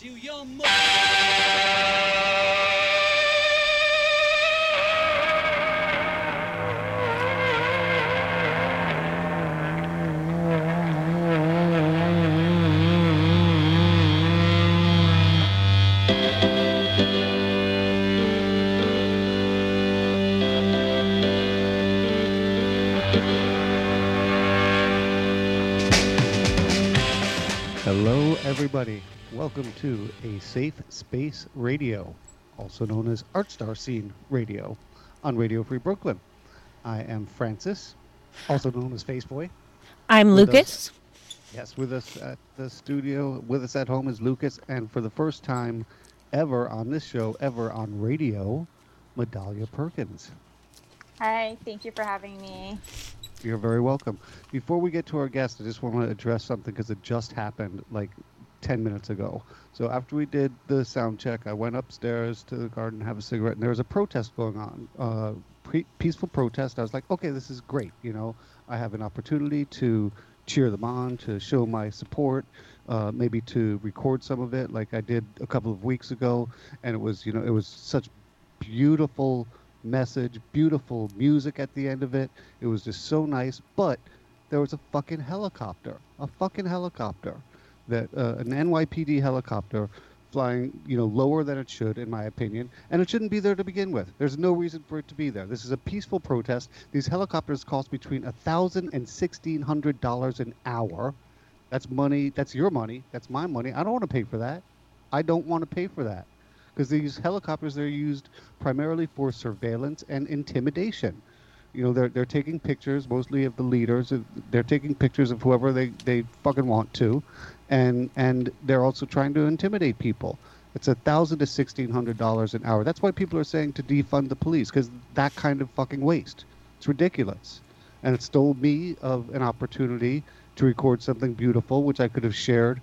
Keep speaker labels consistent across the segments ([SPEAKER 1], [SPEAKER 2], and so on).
[SPEAKER 1] to your mother.
[SPEAKER 2] Welcome to A Safe Space Radio, also known as Art Star Scene Radio, on Radio Free Brooklyn. I am Francis, also known as Faceboy.
[SPEAKER 3] I'm
[SPEAKER 2] With us-
[SPEAKER 3] Lucas.
[SPEAKER 2] Yes, with us at the studio, with us at home is Lucas, and for the first time ever on this show, ever on radio, Medalia Perkins.
[SPEAKER 4] Hi, thank you for having me.
[SPEAKER 2] You're very welcome. Before we get to our guest, I just want to address something because it just happened like 10 minutes ago. So after we did the sound check, I went upstairs to the garden have a cigarette, and there was a protest going on, uh, pre- peaceful protest. I was like, okay, this is great. You know, I have an opportunity to cheer them on, to show my support, uh, maybe to record some of it, like I did a couple of weeks ago, and it was, you know, it was such beautiful message, beautiful music at the end of it. It was just so nice, but there was a fucking helicopter, a fucking helicopter that uh, an NYPD helicopter flying, you know, lower than it should, in my opinion, and it shouldn't be there to begin with. There's no reason for it to be there. This is a peaceful protest. These helicopters cost between a thousand and sixteen hundred dollars an hour. That's money. That's your money. That's my money. I don't want to pay for that. I don't want to pay for that because these helicopters they're used primarily for surveillance and intimidation. You know, they're they're taking pictures mostly of the leaders. They're taking pictures of whoever they, they fucking want to, and and they're also trying to intimidate people. It's a thousand to sixteen hundred dollars an hour. That's why people are saying to defund the police because that kind of fucking waste. It's ridiculous, and it stole me of an opportunity to record something beautiful, which I could have shared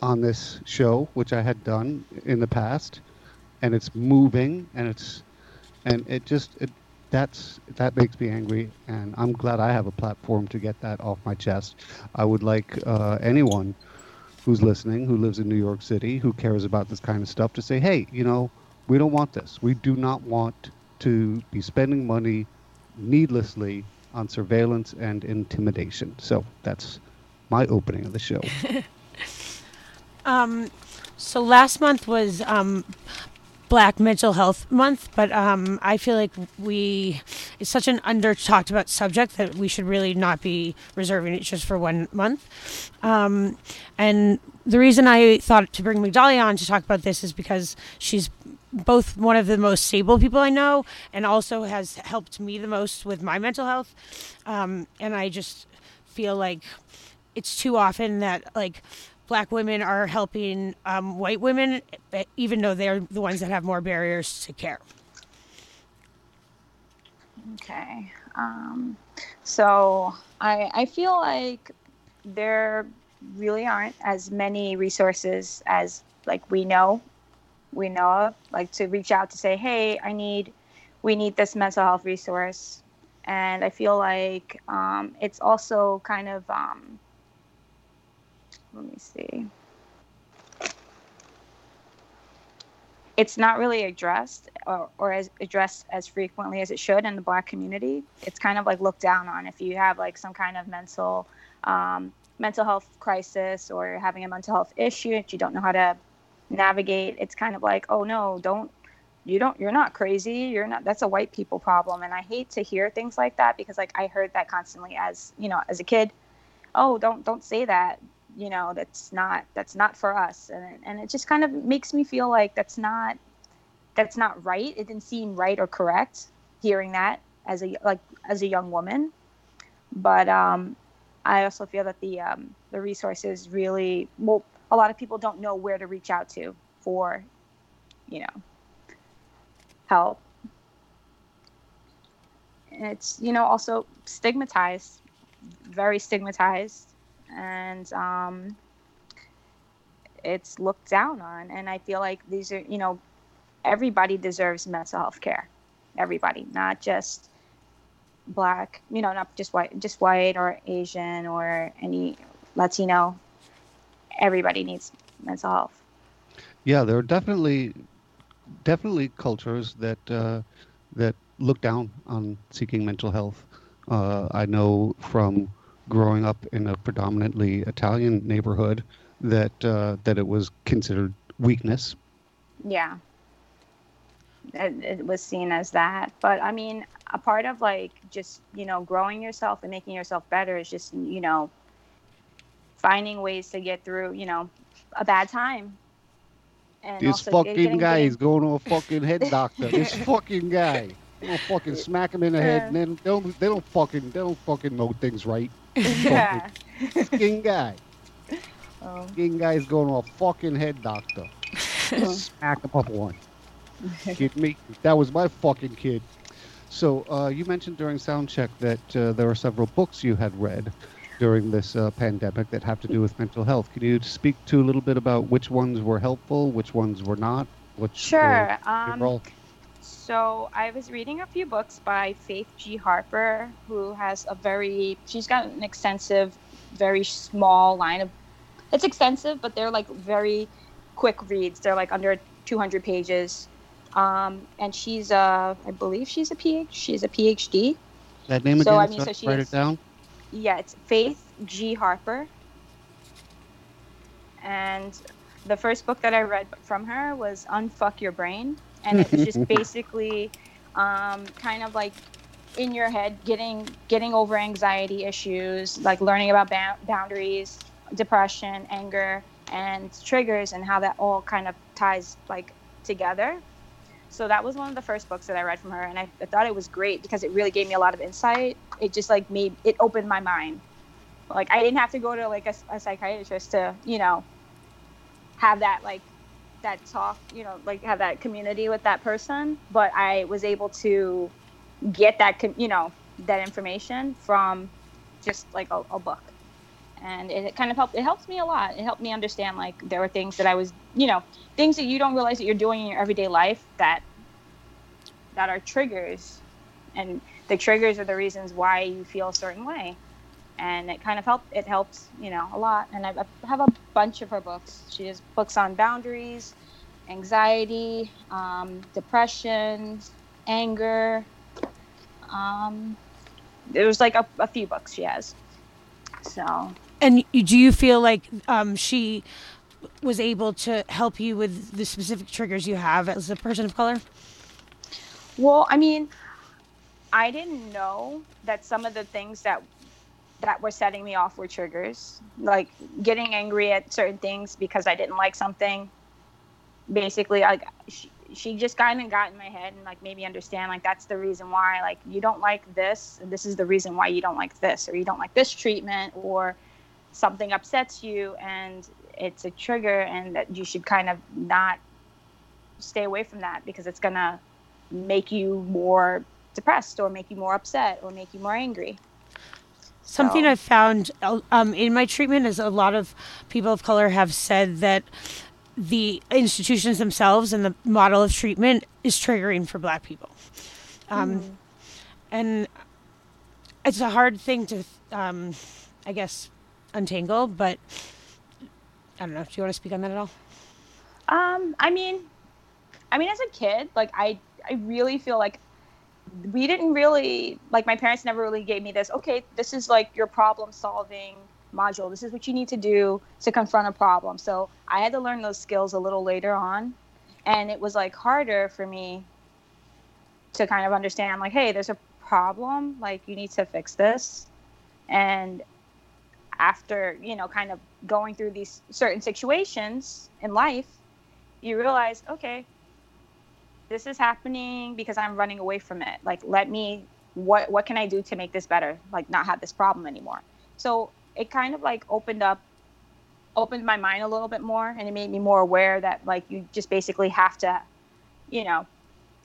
[SPEAKER 2] on this show, which I had done in the past, and it's moving, and it's, and it just it, that's that makes me angry, and I'm glad I have a platform to get that off my chest. I would like uh, anyone who's listening, who lives in New York City, who cares about this kind of stuff, to say, hey, you know, we don't want this. We do not want to be spending money needlessly on surveillance and intimidation. So that's my opening of the show.
[SPEAKER 3] Um, so last month was um, Black Mental Health Month, but um, I feel like we it's such an under talked about subject that we should really not be reserving it just for one month. Um, and the reason I thought to bring Magdalia on to talk about this is because she's both one of the most stable people I know and also has helped me the most with my mental health. Um, and I just feel like it's too often that like black women are helping um, white women, eh, even though they're the ones that have more barriers to care.
[SPEAKER 4] Okay. Um, so I I feel like there really aren't as many resources as like we know we know of like to reach out to say hey I need we need this mental health resource and I feel like um, it's also kind of um, let me see. It's not really addressed or, or as addressed as frequently as it should in the black community. It's kind of like looked down on. If you have like some kind of mental um, mental health crisis or having a mental health issue that you don't know how to navigate it's kind of like oh no don't you don't you're not crazy. You're not that's a white people problem. And i hate to hear things like that because like i heard that constantly as you know as a kid. Oh don't don't say that you know that's not that's not for us. And and it just kind of makes me feel like that's not that's not right. It didn't seem right or correct hearing that as a like as a young woman. But um i also feel that the um the resources really well a lot of people don't know where to reach out to for you know help. And it's you know also stigmatized very stigmatized and um, it's looked down on. And I feel like these are, you know, everybody deserves mental health care. Everybody, not just black, you know, not just white, just white or Asian or any Latino. Everybody needs mental health.
[SPEAKER 2] yeah, there are definitely definitely cultures that uh, that look down on seeking mental health. Uh, I know from growing up in a predominantly Italian neighborhood that uh, that it was considered weakness.
[SPEAKER 4] Yeah. It, it was seen as that. But I mean, a part of like just, you know, growing yourself and making yourself better is just, you know, finding ways to get through, you know, a bad time.
[SPEAKER 2] And this fucking getting, guy getting... is going to a fucking head doctor. this fucking guy. I'm gonna fucking smack him in the head, and then they don't, they don't fucking they don't fucking know things right.
[SPEAKER 4] Yeah.
[SPEAKER 2] Fucking guy. Um, fucking guy's going to a fucking head doctor. smack him up one. Kid me? That was my fucking kid. So uh, you mentioned during sound check that uh, there are several books you had read during this uh, pandemic that have to do with mental health. Can you speak to a little bit about which ones were helpful, which ones were not? Which
[SPEAKER 4] sure. Um, so I was reading a few books by Faith G. Harper, who has a very she's got an extensive, very small line of. It's extensive, but they're like very quick reads. They're like under 200 pages. Um, and she's a, I believe she's a PhD. She's a PhD.
[SPEAKER 2] That name so, again. I mean, so, so write is, it down.
[SPEAKER 4] Yeah, it's Faith G. Harper. And the first book that I read from her was Unfuck Your Brain, and it's just basically um, kind of like in your head getting getting over anxiety issues, like learning about ba- boundaries, depression, anger, and triggers, and how that all kind of ties like together. So that was one of the first books that I read from her, and I, I, thought it was great because it really gave me a lot of insight. It just like made it opened my mind. Like I didn't have to go to like a, a psychiatrist to you know have that like that talk, you know, like have that community with that person, but I was able to get that you know that information from just like a, a book. And it, kind of helped it helps me a lot. It helped me understand like there were things that i was you know things that you don't realize that you're doing in your everyday life that that are triggers. And the triggers are the reasons why you feel a certain way and it kind of helped it helps you know a lot. And i, I have a bunch of her books. She has books on boundaries anxiety um, depression anger. Um, there's like a, a few books she has. So.
[SPEAKER 3] And do you feel like um, she was able to help you with the specific triggers you have as a person of color?
[SPEAKER 4] Well, I mean, I didn't know that some of the things that that were setting me off were triggers, like getting angry at certain things because I didn't like something. Basically, like she, she just kind of got in my head and like made me understand like that's the reason why like you don't like this and this is the reason why you don't like this or you don't like this treatment or something upsets you and it's a trigger and that you should kind of not stay away from that because it's going to make you more depressed or make you more upset or make you more angry.
[SPEAKER 3] Something so. I've found um, in my treatment is a lot of people of color have said that the institutions themselves and the model of treatment is triggering for black people. Um, mm. And it's a hard thing to, um, I guess, untangle, but I don't know. Do you want to speak on that at all?
[SPEAKER 4] Um, I mean, I mean, as a kid, like I, I really feel like we didn't really like my parents never really gave me this. Okay, this is like your problem solving module. This is what you need to do to confront a problem. So I had to learn those skills a little later on, and it was like harder for me to kind of understand like, hey, there's a problem. Like you need to fix this, and after you know kind of going through these certain situations in life you realize okay this is happening because i'm running away from it. Like let me what what can i do to make this better? Like not have this problem anymore. So it kind of like opened up opened my mind a little bit more and it made me more aware that like you just basically have to you know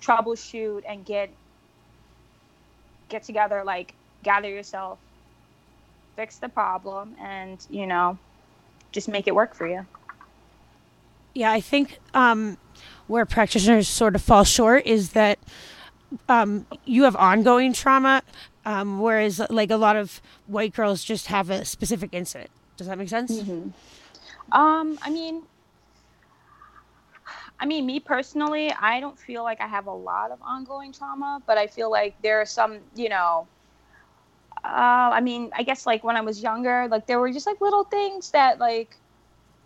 [SPEAKER 4] troubleshoot and get get together like gather yourself fix the problem and you know just make it work for you
[SPEAKER 3] yeah i think um, where practitioners sort of fall short is that um, you have ongoing trauma um, whereas like a lot of white girls just have a specific incident does that make sense
[SPEAKER 4] mm-hmm. um i mean I mean, me personally, I don't feel like I have a lot of ongoing trauma, but I feel like there are some, you know, uh, I mean, I guess like when I was younger, like there were just like little things that like,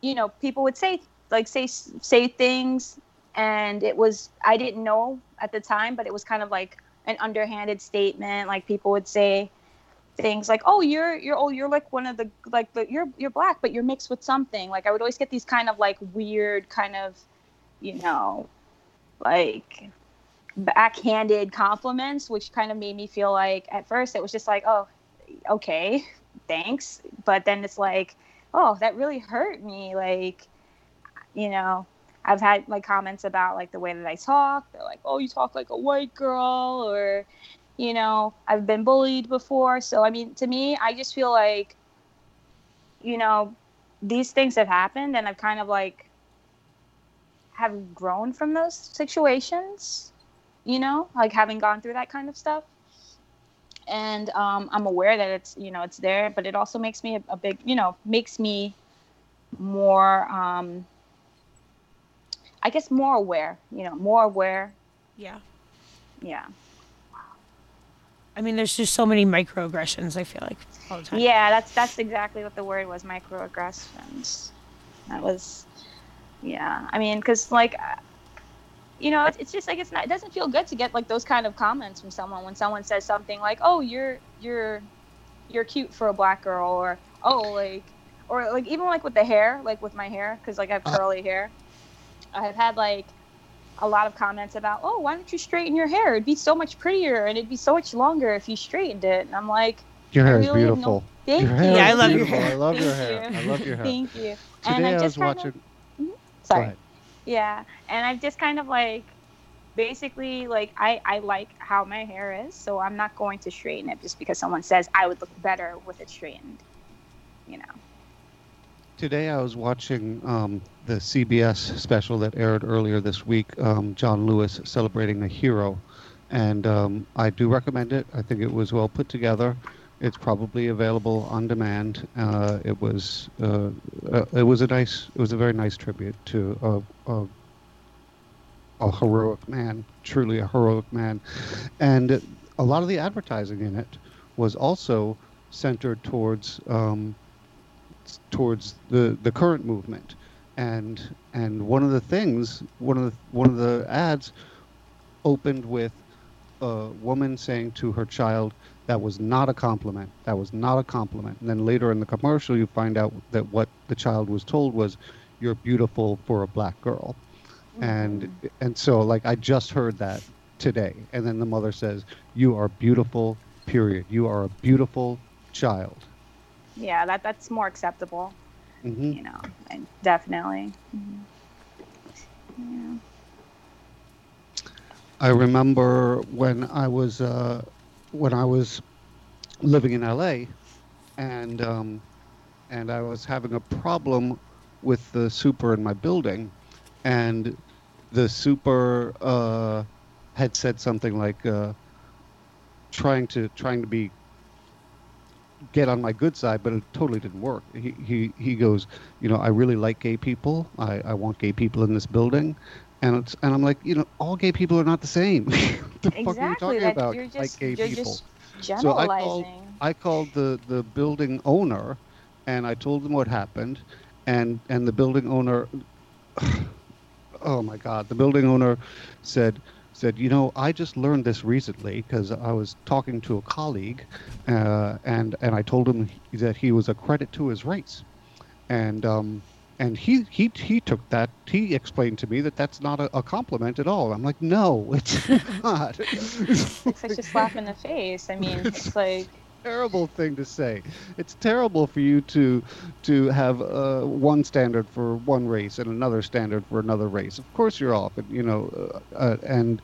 [SPEAKER 4] you know, people would say like say say things, and it was I didn't know at the time, but it was kind of like an underhanded statement. Like people would say things like, "Oh, you're you're oh you're like one of the like the you're you're black, but you're mixed with something." Like I would always get these kind of like weird kind of, you know, like backhanded compliments, which kind of made me feel like at first it was just like, oh, okay, thanks. But then it's like, oh, that really hurt me. Like, you know, I've had like comments about like the way that I talk. They're like, oh, you talk like a white girl, or, you know, I've been bullied before. So, I mean, to me, I just feel like, you know, these things have happened and I've kind of like have grown from those situations you know, like having gone through that kind of stuff. And um, I'm aware that it's, you know, it's there, but it also makes me a, a big, you know, makes me more, um, I guess, more aware, you know, more aware.
[SPEAKER 3] Yeah.
[SPEAKER 4] Yeah.
[SPEAKER 3] I mean, there's just so many microaggressions. I feel like all the time.
[SPEAKER 4] Yeah, that's that's exactly what the word was, microaggressions. That was, yeah. I mean, because like you know, it's, it's just like it's not. It doesn't feel good to get like those kind of comments from someone when someone says something like, "Oh, you're you're you're cute for a black girl," or "Oh, like," or like even like with the hair, like with my hair, because like I have
[SPEAKER 2] Uh.
[SPEAKER 4] curly hair. I've had like a lot of comments about, "Oh, why don't you straighten your hair? It'd be so much prettier and it'd be so much longer if you straightened it." And I'm like,
[SPEAKER 2] Your hair
[SPEAKER 4] I
[SPEAKER 2] is
[SPEAKER 4] really have no-
[SPEAKER 2] beautiful.
[SPEAKER 4] "Thank
[SPEAKER 2] Your
[SPEAKER 4] you."
[SPEAKER 2] hair
[SPEAKER 3] Yeah, I
[SPEAKER 2] is
[SPEAKER 3] love your hair.
[SPEAKER 2] I love your hair.
[SPEAKER 4] you.
[SPEAKER 2] I love your hair.
[SPEAKER 4] Thank you.
[SPEAKER 2] Today
[SPEAKER 4] and
[SPEAKER 2] I,
[SPEAKER 4] I
[SPEAKER 2] was
[SPEAKER 4] just kind of-
[SPEAKER 2] watching. Mm-hmm.
[SPEAKER 4] Sorry.
[SPEAKER 2] Go ahead.
[SPEAKER 4] Yeah, and I've just kind of like basically like I I like how my hair is, so I'm not going to straighten it just because someone says I would look better with it straightened. You know.
[SPEAKER 2] Today I was watching um, the CBS special that aired earlier this week, um, John Lewis celebrating a hero, and um, I do recommend it. I think it was well put together. It's probably available on demand. Uh, it was uh, uh, it was a nice it was a very nice tribute to a, a a heroic man, truly a heroic man, and a lot of the advertising in it was also centered towards um, towards the the current movement. And and one of the things one of the one of the ads opened with a woman saying to her child that was not a compliment. That was not a compliment. And then later in the commercial you find out that what the child was told was you're beautiful for a black girl. And mm-hmm. and so like i just heard that today. And then the mother says you are beautiful period. You are a beautiful child
[SPEAKER 4] Yeah, that that's more acceptable.
[SPEAKER 2] hmm
[SPEAKER 4] You know, and definitely. Mhm. Yeah.
[SPEAKER 2] I remember when I was uh, when I was living in LA, and um, and I was having a problem with the super in my building, and the super uh, had said something like uh, trying to trying to be get on my good side, but it totally didn't work. He he he goes, you know, I really like gay people. I, I want gay people in this building. And it's and I'm like, you know, all gay people are not the same. what the fuck are you
[SPEAKER 4] Exactly.
[SPEAKER 2] talking
[SPEAKER 4] That
[SPEAKER 2] about?
[SPEAKER 4] you're
[SPEAKER 2] like
[SPEAKER 4] just
[SPEAKER 2] gay
[SPEAKER 4] you're
[SPEAKER 2] people.
[SPEAKER 4] just
[SPEAKER 2] So I called- I called the, the building owner and I told him what happened and and the building owner oh my god the building owner said said you know I just learned this recently because I was talking to a colleague uh, and and I told him that he was a credit to his race and um and he, he he took that he explained to me that that's not a, a compliment at all. I'm like no it's not.
[SPEAKER 4] It's such a slap in the face. I mean, it's like
[SPEAKER 2] terrible thing to say. It's terrible for you to to have uh, one standard for one race and another standard for another race. Of course, you're off, and you know, uh, uh, and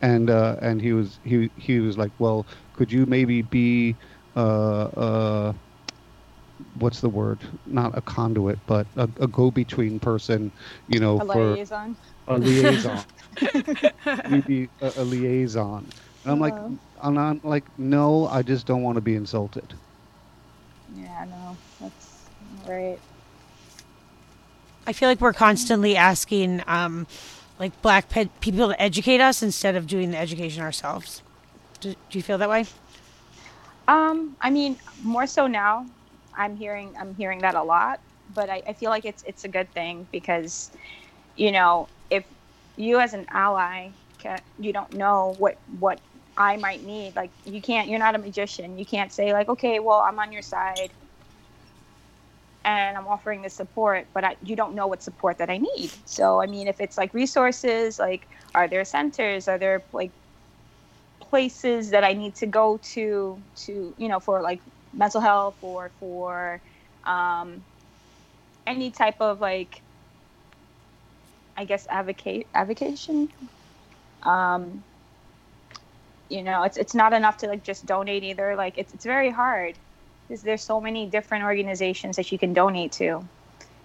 [SPEAKER 2] and uh, and he was he he was like, well, could you maybe be uh, uh, what's the word? Not a conduit, but a, a go-between person, you know,
[SPEAKER 4] a
[SPEAKER 2] for
[SPEAKER 4] liaison.
[SPEAKER 2] a liaison. you be a, a liaison. And I'm like,
[SPEAKER 4] Uh-huh.
[SPEAKER 2] I'm not like, no, I just don't want to be insulted.
[SPEAKER 4] Yeah, no, that's right.
[SPEAKER 3] I feel like we're constantly asking um, like black pe- people to educate us instead of doing the education ourselves. Do, do you feel that way?
[SPEAKER 4] Um, I mean, more so now. I'm hearing I'm hearing that a lot, but I, I feel like it's it's a good thing because, you know, if you as an ally, can, you don't know what what I might need. Like you can't. You're not a magician. You can't say like, okay, well, I'm on your side, and I'm offering this support, but I, you don't know what support that I need. So I mean, if it's like resources, like are there centers? Are there like places that I need to go to to you know for like mental health or for um, any type of like I guess advocate avocation. Um, you know, it's it's not enough to like just donate either. Like it's it's very hard because there's so many different organizations that you can donate to,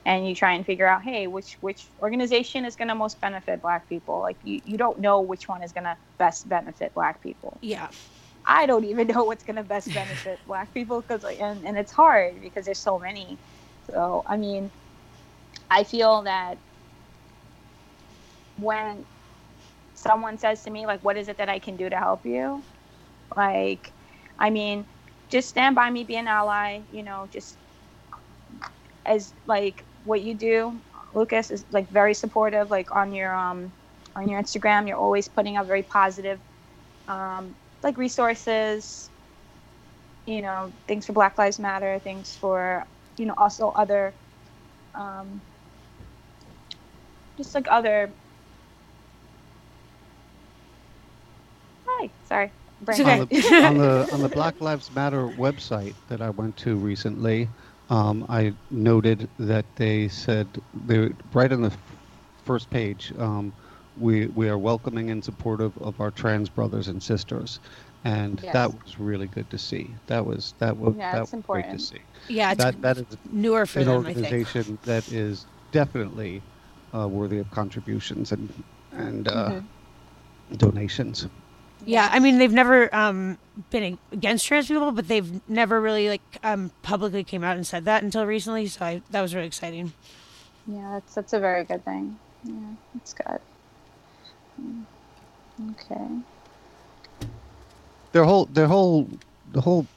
[SPEAKER 4] and you try and figure out, hey, which which organization is going to most benefit Black people? Like you you don't know which one is going to best benefit Black people.
[SPEAKER 3] Yeah.
[SPEAKER 4] I don't even know what's going to best benefit Black people because like, and and it's hard because there's so many. So I mean, I feel that when someone says to me like what is it that i can do to help you? Like i mean just stand by me be an ally you know just as like what you do lucas is like very supportive like on your um on your instagram. You're always putting out very positive um like resources you know things for black lives matter things for you know also other um just like other Hi, sorry. Brain.
[SPEAKER 3] okay.
[SPEAKER 2] on, the, on the on the Black Lives Matter website that I went to recently, um, I noted that they said they right on the first page, um, we we are welcoming and supportive of our trans brothers and sisters, and
[SPEAKER 4] Yes.
[SPEAKER 2] that was really good to see. That was that was
[SPEAKER 4] Yeah,
[SPEAKER 2] that
[SPEAKER 4] it's
[SPEAKER 2] was great to see.
[SPEAKER 3] Yeah, it's
[SPEAKER 2] That that is
[SPEAKER 3] newer for
[SPEAKER 2] an
[SPEAKER 3] them, I think.
[SPEAKER 2] organization that is definitely uh, worthy of contributions and and uh,
[SPEAKER 4] Mm-hmm.
[SPEAKER 2] donations.
[SPEAKER 3] Yeah, I mean they've never um, been against trans people, but they've never really like um, publicly came out and said that until recently. So I, that was really exciting.
[SPEAKER 4] Yeah, that's that's a very good thing. Yeah, that's good. Mm. Okay.
[SPEAKER 2] their whole their whole the whole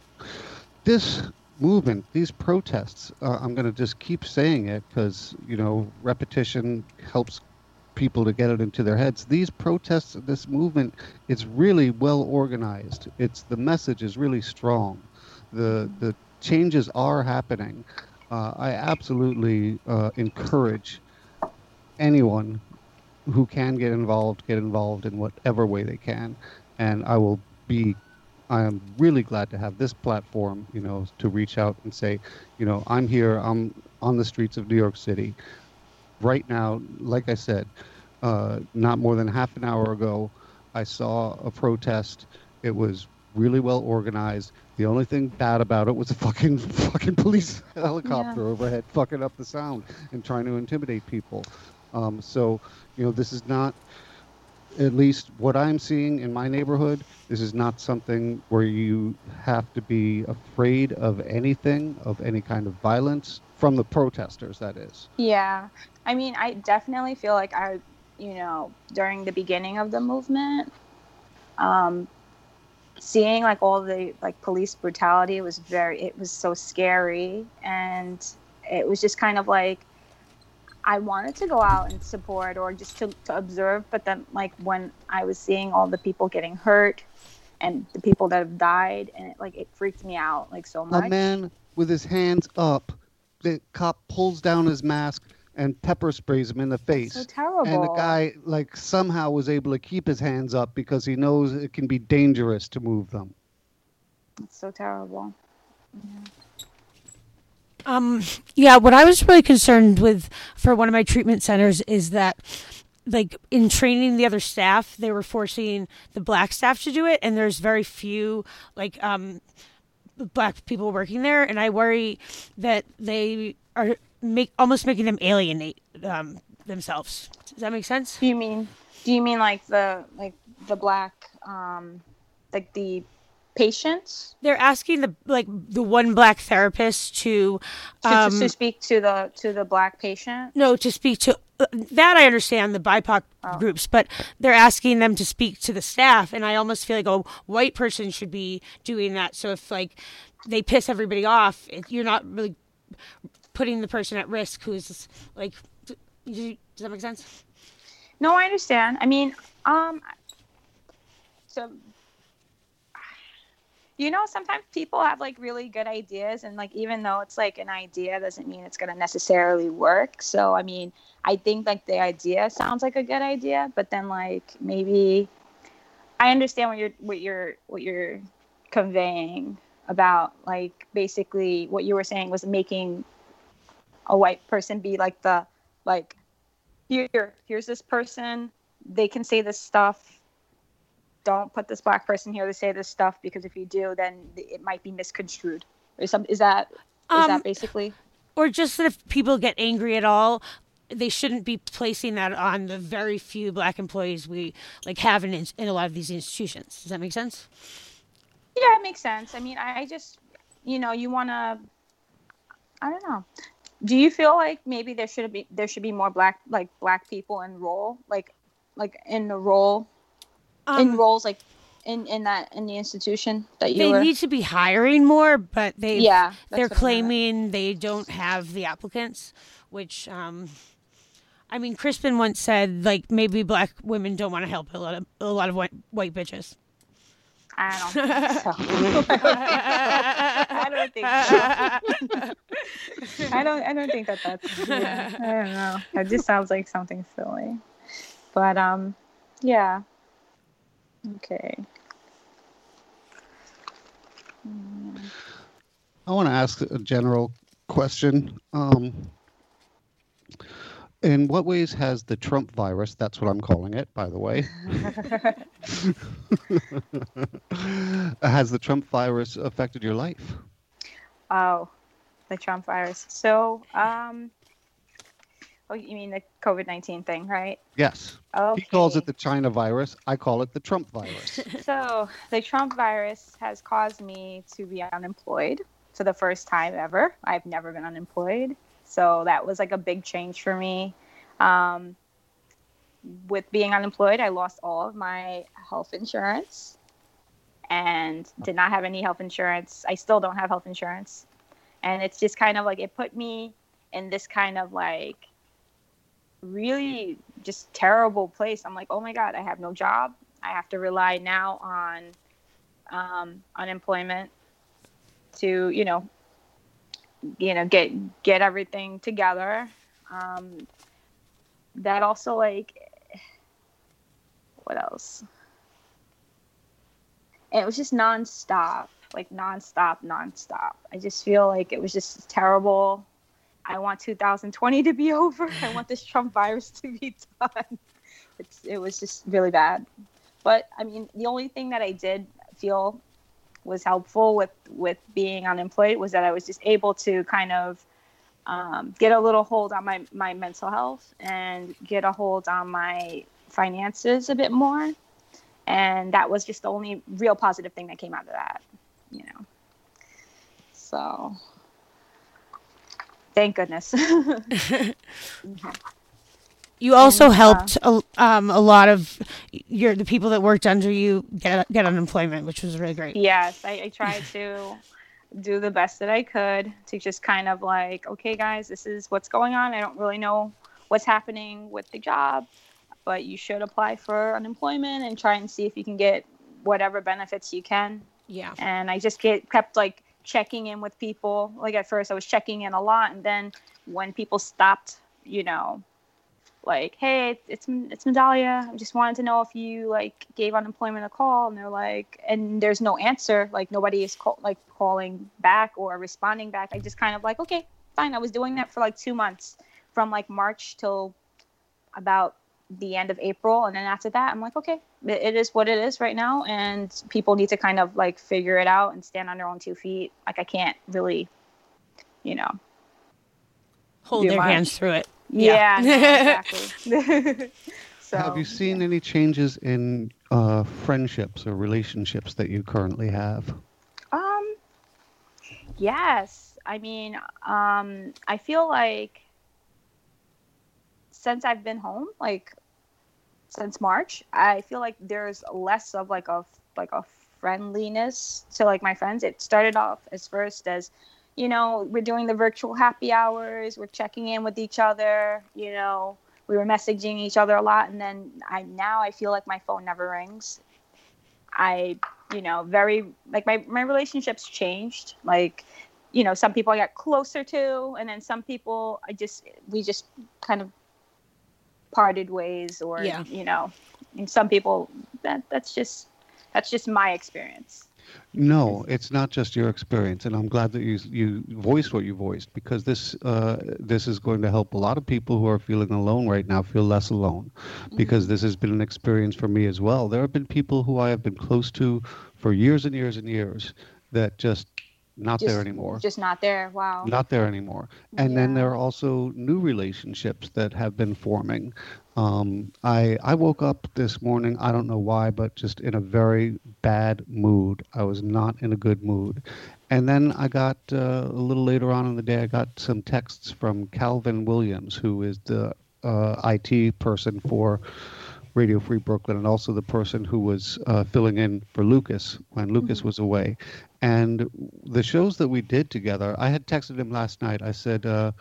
[SPEAKER 2] this movement these protests uh, i'm going to just keep saying it because you know repetition helps people to get it into their heads. These protests this movement it's really well organized. It's the message is really strong. The the changes are happening. Uh, i absolutely uh, encourage anyone who can get involved get involved in whatever way they can. And i will be i am really glad to have this platform you know to reach out and say you know i'm here i'm on the streets of new york city right now like i said uh, not more than half an hour ago i saw a protest. It was really well organized. The only thing bad about it was a fucking fucking police helicopter overhead fucking up the sound and trying to intimidate people. Um, so you know this is not at least what I'm seeing in my neighborhood, this is not something where you have to be afraid of anything, of any kind of violence from the protesters, that is.
[SPEAKER 4] Yeah, I mean, I definitely feel like I, you know, during the beginning of the movement, um, seeing like all the like police brutality was very, it was so scary, and it was just kind of like I wanted to go out and support or just to, to observe, but then like when I was seeing all the people getting hurt and the people that have died, and it, like it freaked me out like so much.
[SPEAKER 2] A man with his hands up, the cop pulls down his mask and pepper sprays him in the face.
[SPEAKER 4] so terrible.
[SPEAKER 2] and the guy like somehow was able to keep his hands up because he knows it can be dangerous to move them.
[SPEAKER 4] It's so terrible.
[SPEAKER 3] Um, yeah, what I was really concerned with for one of my treatment centers is that, like, in training the other staff, they were forcing the black staff to do it, and there's very few, like, um, black people working there, and I worry that they are make almost making them alienate um, themselves. Does that make sense?
[SPEAKER 4] Do you mean do you mean like the like the black um like the patients
[SPEAKER 3] They're asking the like the one black therapist to,
[SPEAKER 4] to,
[SPEAKER 3] um,
[SPEAKER 4] to speak to the to the black patient?
[SPEAKER 3] no, to speak to that I understand the BIPOC
[SPEAKER 4] Oh.
[SPEAKER 3] groups, but they're asking them to speak to the staff, and I almost feel like a white person should be doing that. So if like they piss everybody off, it, you're not really putting the person at risk who's like. Does that make sense?
[SPEAKER 4] No, I understand. I mean, um, so you know, sometimes people have like really good ideas, and like even though it's like an idea, doesn't mean it's gonna necessarily work. So, I mean, I think like the idea sounds like a good idea, but then like maybe I understand what you're what you're what you're conveying about like basically what you were saying was making a white person be like the like here here's this person they can say this stuff don't put this black person here to say this stuff because if you do then it might be misconstrued. Or some is that is
[SPEAKER 3] Um,
[SPEAKER 4] that basically?
[SPEAKER 3] or just that if people get angry at all they shouldn't be placing that on the very few black employees we like have in, in a lot of these institutions. Does that make sense?
[SPEAKER 4] Yeah it makes sense. I mean i, I just you know you want to i don't know. Do you feel like maybe there should be there should be more black like black people in role? Like like in the role in
[SPEAKER 3] Um,
[SPEAKER 4] roles like in in that in the institution that you
[SPEAKER 3] they
[SPEAKER 4] were
[SPEAKER 3] need to be hiring more but they
[SPEAKER 4] yeah
[SPEAKER 3] they're
[SPEAKER 4] what I meant.
[SPEAKER 3] claiming they don't have the applicants which um i mean crispin once said like maybe black women don't want to help a lot of a lot of white, white bitches
[SPEAKER 4] I don't think so. I don't think so. I don't. I don't think that that's. Yeah, I don't know. It just sounds like something silly, but um, yeah. Okay.
[SPEAKER 2] I want to ask a general question. Um, in what ways has the Trump virus, that's what I'm calling it, by the way, has the Trump virus affected your life?
[SPEAKER 4] Oh, the Trump virus. So, um, oh, you mean the COVID nineteen thing, right?
[SPEAKER 2] Yes.
[SPEAKER 4] Okay.
[SPEAKER 2] He calls it the China virus. I call it the Trump virus.
[SPEAKER 4] So the Trump virus has caused me to be unemployed for the first time ever. I've never been unemployed. So that was like a big change for me. Um, with being unemployed, I lost all of my health insurance and did not have any health insurance. I still don't have health insurance. And it's just kind of like it put me in this kind of like really just terrible place. I'm like, oh my God, I have no job. I have to rely now on um, unemployment to, you know, you know, get get everything together. Um, that also like, what else? And it was just nonstop, like nonstop, nonstop. I just feel like it was just terrible. I want 2020 to be over. I want this Trump virus to be done. It's, it was just really bad. But I mean, the only thing that I did feel was helpful with with being unemployed was that I was just able to kind of um, get a little hold on my my mental health and get a hold on my finances a bit more. And that was just the only real positive thing that came out of that, you know. So, thank goodness.
[SPEAKER 3] You also
[SPEAKER 4] And, uh,
[SPEAKER 3] helped a, um, a lot of your the people that worked under you get get unemployment, which was really great.
[SPEAKER 4] yes, I, I tried to do the best that I could to just kind of like, okay, guys, this is what's going on. I don't really know what's happening with the job, but you should apply for unemployment and try and see if you can get whatever benefits you can.
[SPEAKER 3] Yeah.
[SPEAKER 4] And I just get kept like checking in with people. Like at first, I was checking in a lot, and then when people stopped, you know, like, hey, it's it's Medalia. I just wanted to know if you like gave unemployment a call, and they're like, and there's no answer. Like nobody is call, like calling back or responding back. I just kind of like, okay, fine. I was doing that for like two months, from like March till about the end of April, and then after that, I'm like, okay, it, it is what it is right now, and people need to kind of like figure it out and stand on their own two feet. Like I can't really, you know,
[SPEAKER 3] Hold
[SPEAKER 4] Do
[SPEAKER 3] their
[SPEAKER 4] much.
[SPEAKER 3] hands through it.
[SPEAKER 4] yeah,
[SPEAKER 3] Yeah.
[SPEAKER 4] exactly. so
[SPEAKER 2] Have you seen any changes in uh, friendships or relationships that you currently have?
[SPEAKER 4] Um, yes. I mean, um, I feel like since I've been home, like since March, I feel like there's less of like a like a friendliness to like my friends. It started off as first as, you know, we're doing the virtual happy hours, we're checking in with each other, you know, we were messaging each other a lot and then I now I feel like my phone never rings. I, you know, very like my my relationships changed. Like, you know, some people I got closer to and then some people I just we just kind of parted ways or
[SPEAKER 3] Yeah.
[SPEAKER 4] you know, and some people that that's just that's just my experience.
[SPEAKER 2] No, it's not just your experience, and I'm glad that you you voiced what you voiced because this uh, this is going to help a lot of people who are feeling alone right now feel less alone, because this has been an experience for me as well. There have been people who I have been close to for years and years and years that just not
[SPEAKER 4] Just,
[SPEAKER 2] there anymore.
[SPEAKER 4] Just not there. Wow.
[SPEAKER 2] not there anymore. And then there are also new relationships that have been forming. Um, I I woke up this morning. I don't know why, but just in a very bad mood. I was not in a good mood. And then I got uh, a little later on in the day. I got some texts from Calvin Williams, who is the uh, IT person for Radio Free Brooklyn, and also the person who was uh, filling in for Lucas when Lucas was away. And the shows that we did together, I had texted him last night. I said, uh,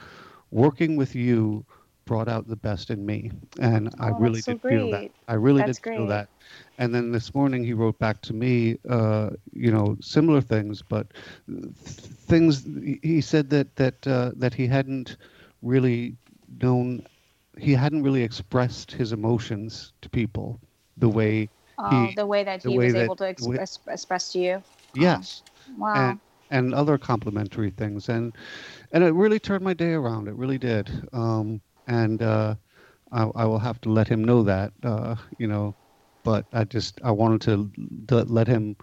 [SPEAKER 2] "Working with you brought out the best in me," and I
[SPEAKER 4] Oh, that's
[SPEAKER 2] really
[SPEAKER 4] so
[SPEAKER 2] did feel that. I really
[SPEAKER 4] That's
[SPEAKER 2] did feel that. And then this morning he wrote back to me, uh, you know, similar things, but th- things. he- He said that that uh, that he hadn't really known, he hadn't really expressed his emotions to people the way
[SPEAKER 4] Oh,
[SPEAKER 2] he-
[SPEAKER 4] the way that
[SPEAKER 2] the
[SPEAKER 4] he
[SPEAKER 2] way
[SPEAKER 4] was
[SPEAKER 2] that-
[SPEAKER 4] able to
[SPEAKER 2] the way-
[SPEAKER 4] express express to you.
[SPEAKER 2] yes.
[SPEAKER 4] Wow.
[SPEAKER 2] and and other complimentary things. And and it really turned my day around. It really did. Um and uh i, I will have to let him know that uh you know but i just i wanted to, to let him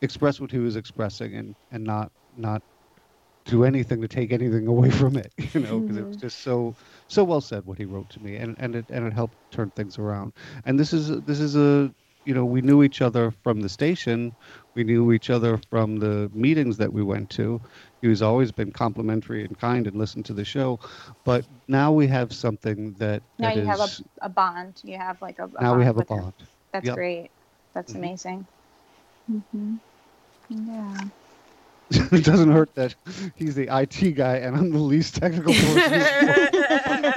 [SPEAKER 2] express what he was expressing and and not not do anything to take anything away from it you know because it was just so so well said what he wrote to me and and it and it helped turn things around and this is this is a you know we knew each other from the station we knew each other from the meetings that we went to he was always been complimentary and kind and listened to the show but now we have something that,
[SPEAKER 4] now
[SPEAKER 2] that
[SPEAKER 4] you have a, a bond. You have like a, a
[SPEAKER 2] now we have a
[SPEAKER 4] with him.
[SPEAKER 2] bond
[SPEAKER 4] That's
[SPEAKER 2] Yep.
[SPEAKER 4] great. That's
[SPEAKER 2] Mhm.
[SPEAKER 4] amazing. hmm Yeah.
[SPEAKER 2] it doesn't hurt that he's the IT guy and I'm the least technical person. in the world.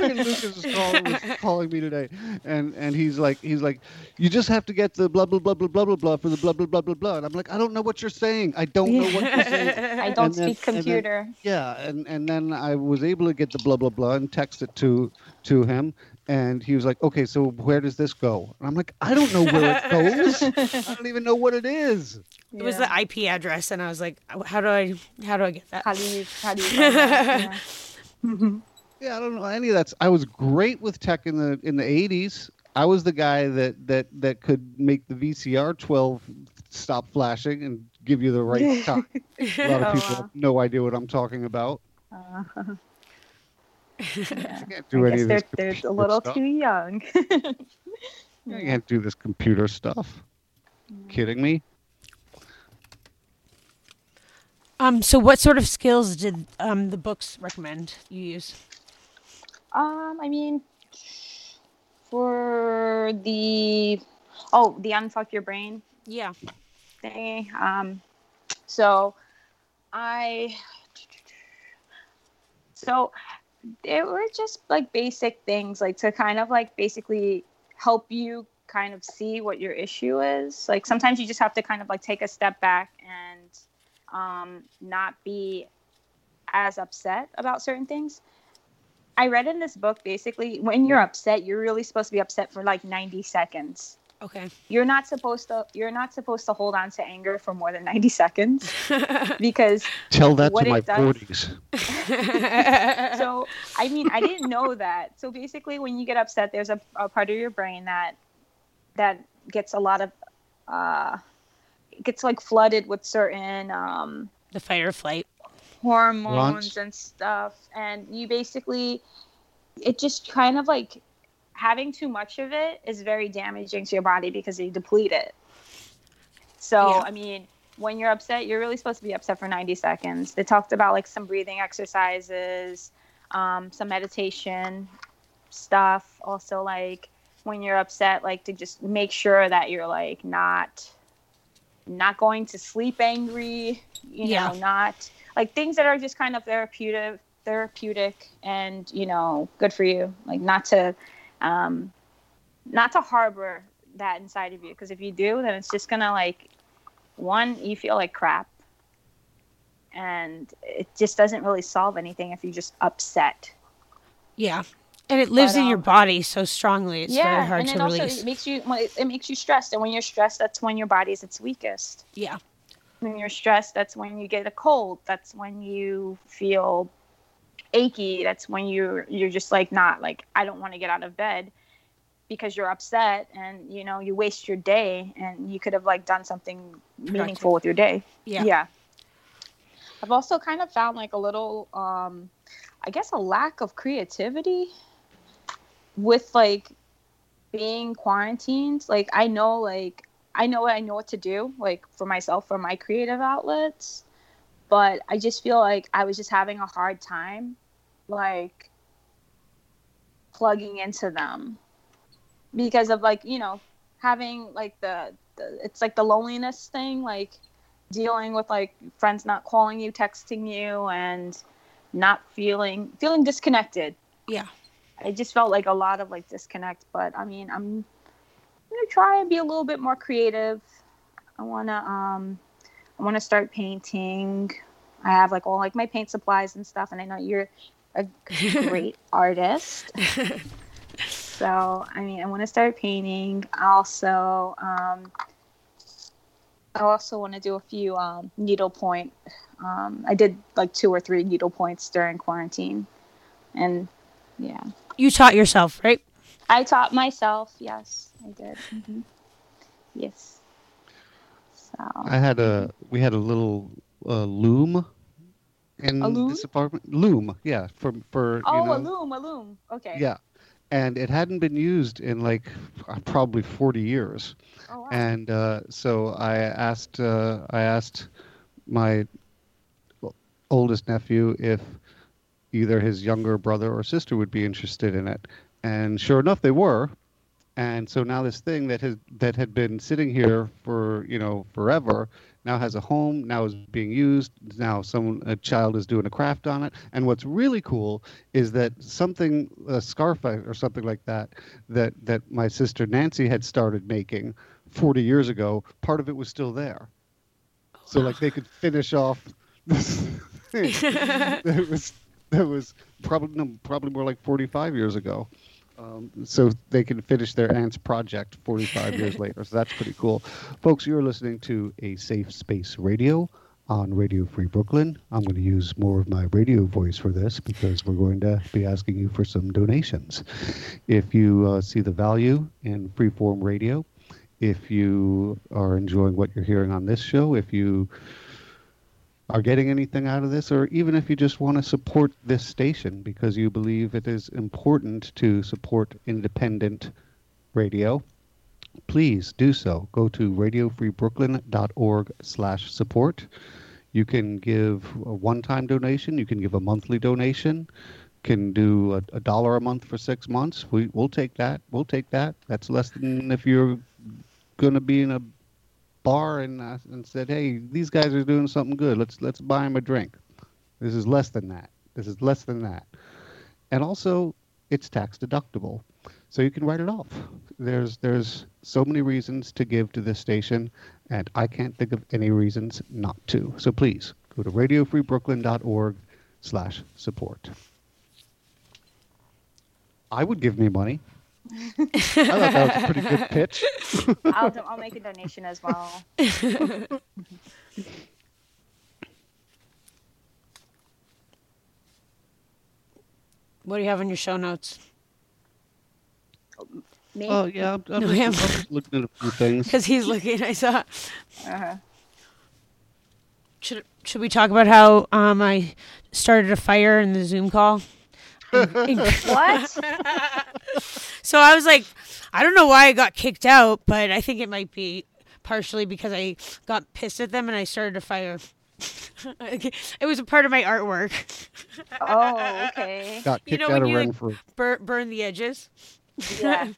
[SPEAKER 2] And Lucas is calling, was calling me today, and and he's like he's like, you just have to get the blah blah blah blah blah blah blah for the blah blah blah blah blah. And I'm like, I don't know what you're saying. I don't know what you're saying.
[SPEAKER 4] I don't
[SPEAKER 2] And then-
[SPEAKER 4] speak
[SPEAKER 2] and then-
[SPEAKER 4] computer.
[SPEAKER 2] Yeah, and and then I was able to get the blah blah blah and text it to to him, and he was like, okay, so where does this go? And I'm like, I don't know where it goes. I don't even know what it is.
[SPEAKER 3] It was the IP address, and I was like, "How do I? How do I get that?"
[SPEAKER 4] How do you how do you find that? Yeah.
[SPEAKER 2] Yeah, I don't know any of that. I was great with tech in the in the '80s. I was the guy that that that could make the VCR 12 stop flashing and give you the right time. A lot of
[SPEAKER 4] Oh,
[SPEAKER 2] people
[SPEAKER 4] wow.
[SPEAKER 2] have no idea what I'm talking about.
[SPEAKER 4] Uh,
[SPEAKER 2] I
[SPEAKER 4] yeah.
[SPEAKER 2] can't do
[SPEAKER 4] I
[SPEAKER 2] any
[SPEAKER 4] guess
[SPEAKER 2] of
[SPEAKER 4] they're
[SPEAKER 2] this
[SPEAKER 4] they're a little
[SPEAKER 2] stuff.
[SPEAKER 4] too young.
[SPEAKER 2] I can't do this computer stuff. Kidding me?
[SPEAKER 3] Um. So, what sort of skills did um the books recommend you use?
[SPEAKER 4] Um, I mean, for the oh, the unfuck your brain
[SPEAKER 3] Yeah.
[SPEAKER 4] thingy. Um, so I so they were just like basic things, like to kind of like basically help you kind of see what your issue is. Like sometimes you just have to kind of like take a step back and um, not be as upset about certain things. I read in this book basically when you're upset, you're really supposed to be upset for like 90 seconds.
[SPEAKER 3] Okay.
[SPEAKER 4] You're not supposed to you're not supposed to hold on to anger for more than 90 seconds because
[SPEAKER 2] Tell that
[SPEAKER 4] What
[SPEAKER 2] to my
[SPEAKER 4] it does-
[SPEAKER 2] 40s.
[SPEAKER 4] so I mean I didn't know that. So basically when you get upset there's a, a part of your brain that that gets a lot of uh gets like flooded with certain um
[SPEAKER 3] the fight or flight.
[SPEAKER 4] hormones
[SPEAKER 2] Runs.
[SPEAKER 4] and stuff and you basically it just kind of like having too much of it is very damaging to your body because you deplete it so
[SPEAKER 3] Yeah.
[SPEAKER 4] i mean when you're upset you're really supposed to be upset for 90 seconds they talked about like some breathing exercises um, some meditation stuff. Also, like when you're upset, like to just make sure that you're like not not going to sleep angry. You
[SPEAKER 3] Yeah.
[SPEAKER 4] know, not like things that are just kind of therapeutic, therapeutic, and you know, good for you. Like not to, um, not to harbor that inside of you because if you do, then it's just gonna like one you feel like crap and it just doesn't really solve anything if you're just upset
[SPEAKER 3] Yeah. And it lives
[SPEAKER 4] But,
[SPEAKER 3] in your
[SPEAKER 4] um,
[SPEAKER 3] body so strongly. It's very hard
[SPEAKER 4] and
[SPEAKER 3] to
[SPEAKER 4] it also
[SPEAKER 3] release.
[SPEAKER 4] it makes you it, it makes you stressed and when you're stressed that's when your body's its weakest
[SPEAKER 3] yeah.
[SPEAKER 4] when you're stressed that's when you get a cold that's when you feel achy that's when you're you're just like not like i don't want to get out of bed because you're upset and you know you waste your day and you could have like done something meaningful with your day.
[SPEAKER 3] Yeah.
[SPEAKER 4] yeah. I've also kind of found like a little um i guess a lack of creativity with like being quarantined. Like i know like i know i know what to do like for myself for my creative outlets but i just feel like i was just having a hard time like plugging into them because of like you know having like the, the it's like the loneliness thing like dealing with like friends not calling you texting you and not feeling feeling disconnected
[SPEAKER 3] Yeah.
[SPEAKER 4] I just felt like a lot of like disconnect, but I mean, I'm gonna try and be a little bit more creative. I wanna um, I wanna start painting. I have like all like my paint supplies and stuff, and I know you're a great artist. So I mean, I want to start painting. Also, um, I also want to do a few um, needlepoint. Um, I did like two or three needlepoints during quarantine, and yeah.
[SPEAKER 3] You taught yourself, right?
[SPEAKER 4] I taught myself. Yes, I did. hmm Yes. So
[SPEAKER 2] I had a we had a little uh, loom in this apartment. Loom, yeah, for for
[SPEAKER 4] oh,
[SPEAKER 2] you know,
[SPEAKER 4] a loom, a loom. Okay.
[SPEAKER 2] yeah, and it hadn't been used in like uh, probably forty years.
[SPEAKER 4] Oh, wow.
[SPEAKER 2] and uh, so I asked uh, I asked my oldest nephew if either his younger brother or sister would be interested in it, and sure enough, they were. And so now this thing that has that had been sitting here for you know forever now has a home. Now is being used. Now someone a child is doing a craft on it. And what's really cool is that something a scarf or something like that that that my sister Nancy had started making 40 years ago. Part of it was still there. So like they could finish off this thing that was that was probably no, probably more like 45 years ago. Um, so they can finish their aunt's project 45 years later. So that's pretty cool. Folks, you're listening to a Safe Space Radio on Radio Free Brooklyn. I'm going to use more of my radio voice for this because we're going to be asking you for some donations. If you uh, see the value in freeform radio, if you are enjoying what you're hearing on this show, if you are getting anything out of this, or even if you just want to support this station because you believe it is important to support independent radio, please do so. Go to radiofreebrooklyn.org slash support. You can give a one-time donation. You can give a monthly donation. Can do a, a dollar a month for six months. We, we'll take that. We'll take that. That's less than if you're going to be in a bar and uh, and said, "Hey, these guys are doing something good. Let's let's buy them a drink." This is less than that. This is less than that. And also, it's tax deductible, so you can write it off. There's there's so many reasons to give to this station, and I can't think of any reasons not to. So please go to radiofreebrooklyn.org/support. I would give me money. I thought that was a pretty good pitch.
[SPEAKER 4] I'll, I'll make a donation as well.
[SPEAKER 3] What do you have on your show notes?
[SPEAKER 4] Me?
[SPEAKER 2] Oh yeah, I'm, I'm,
[SPEAKER 3] No,
[SPEAKER 2] just. I'm just looking at a few things.
[SPEAKER 3] Because he's looking. I saw.
[SPEAKER 4] Uh-huh.
[SPEAKER 3] Should should we talk about how um I started a fire in the Zoom call? In- in-
[SPEAKER 4] What?
[SPEAKER 3] So I was like, I don't know why I got kicked out, but I think it might be partially because I got pissed at them and I started a fire. it was a part of my artwork.
[SPEAKER 4] Oh, okay.
[SPEAKER 2] Got
[SPEAKER 3] You
[SPEAKER 2] kicked
[SPEAKER 3] know
[SPEAKER 2] out
[SPEAKER 3] when
[SPEAKER 2] of
[SPEAKER 3] you, like,
[SPEAKER 2] Renfrew.
[SPEAKER 3] Bur- burn the edges.
[SPEAKER 4] Yeah.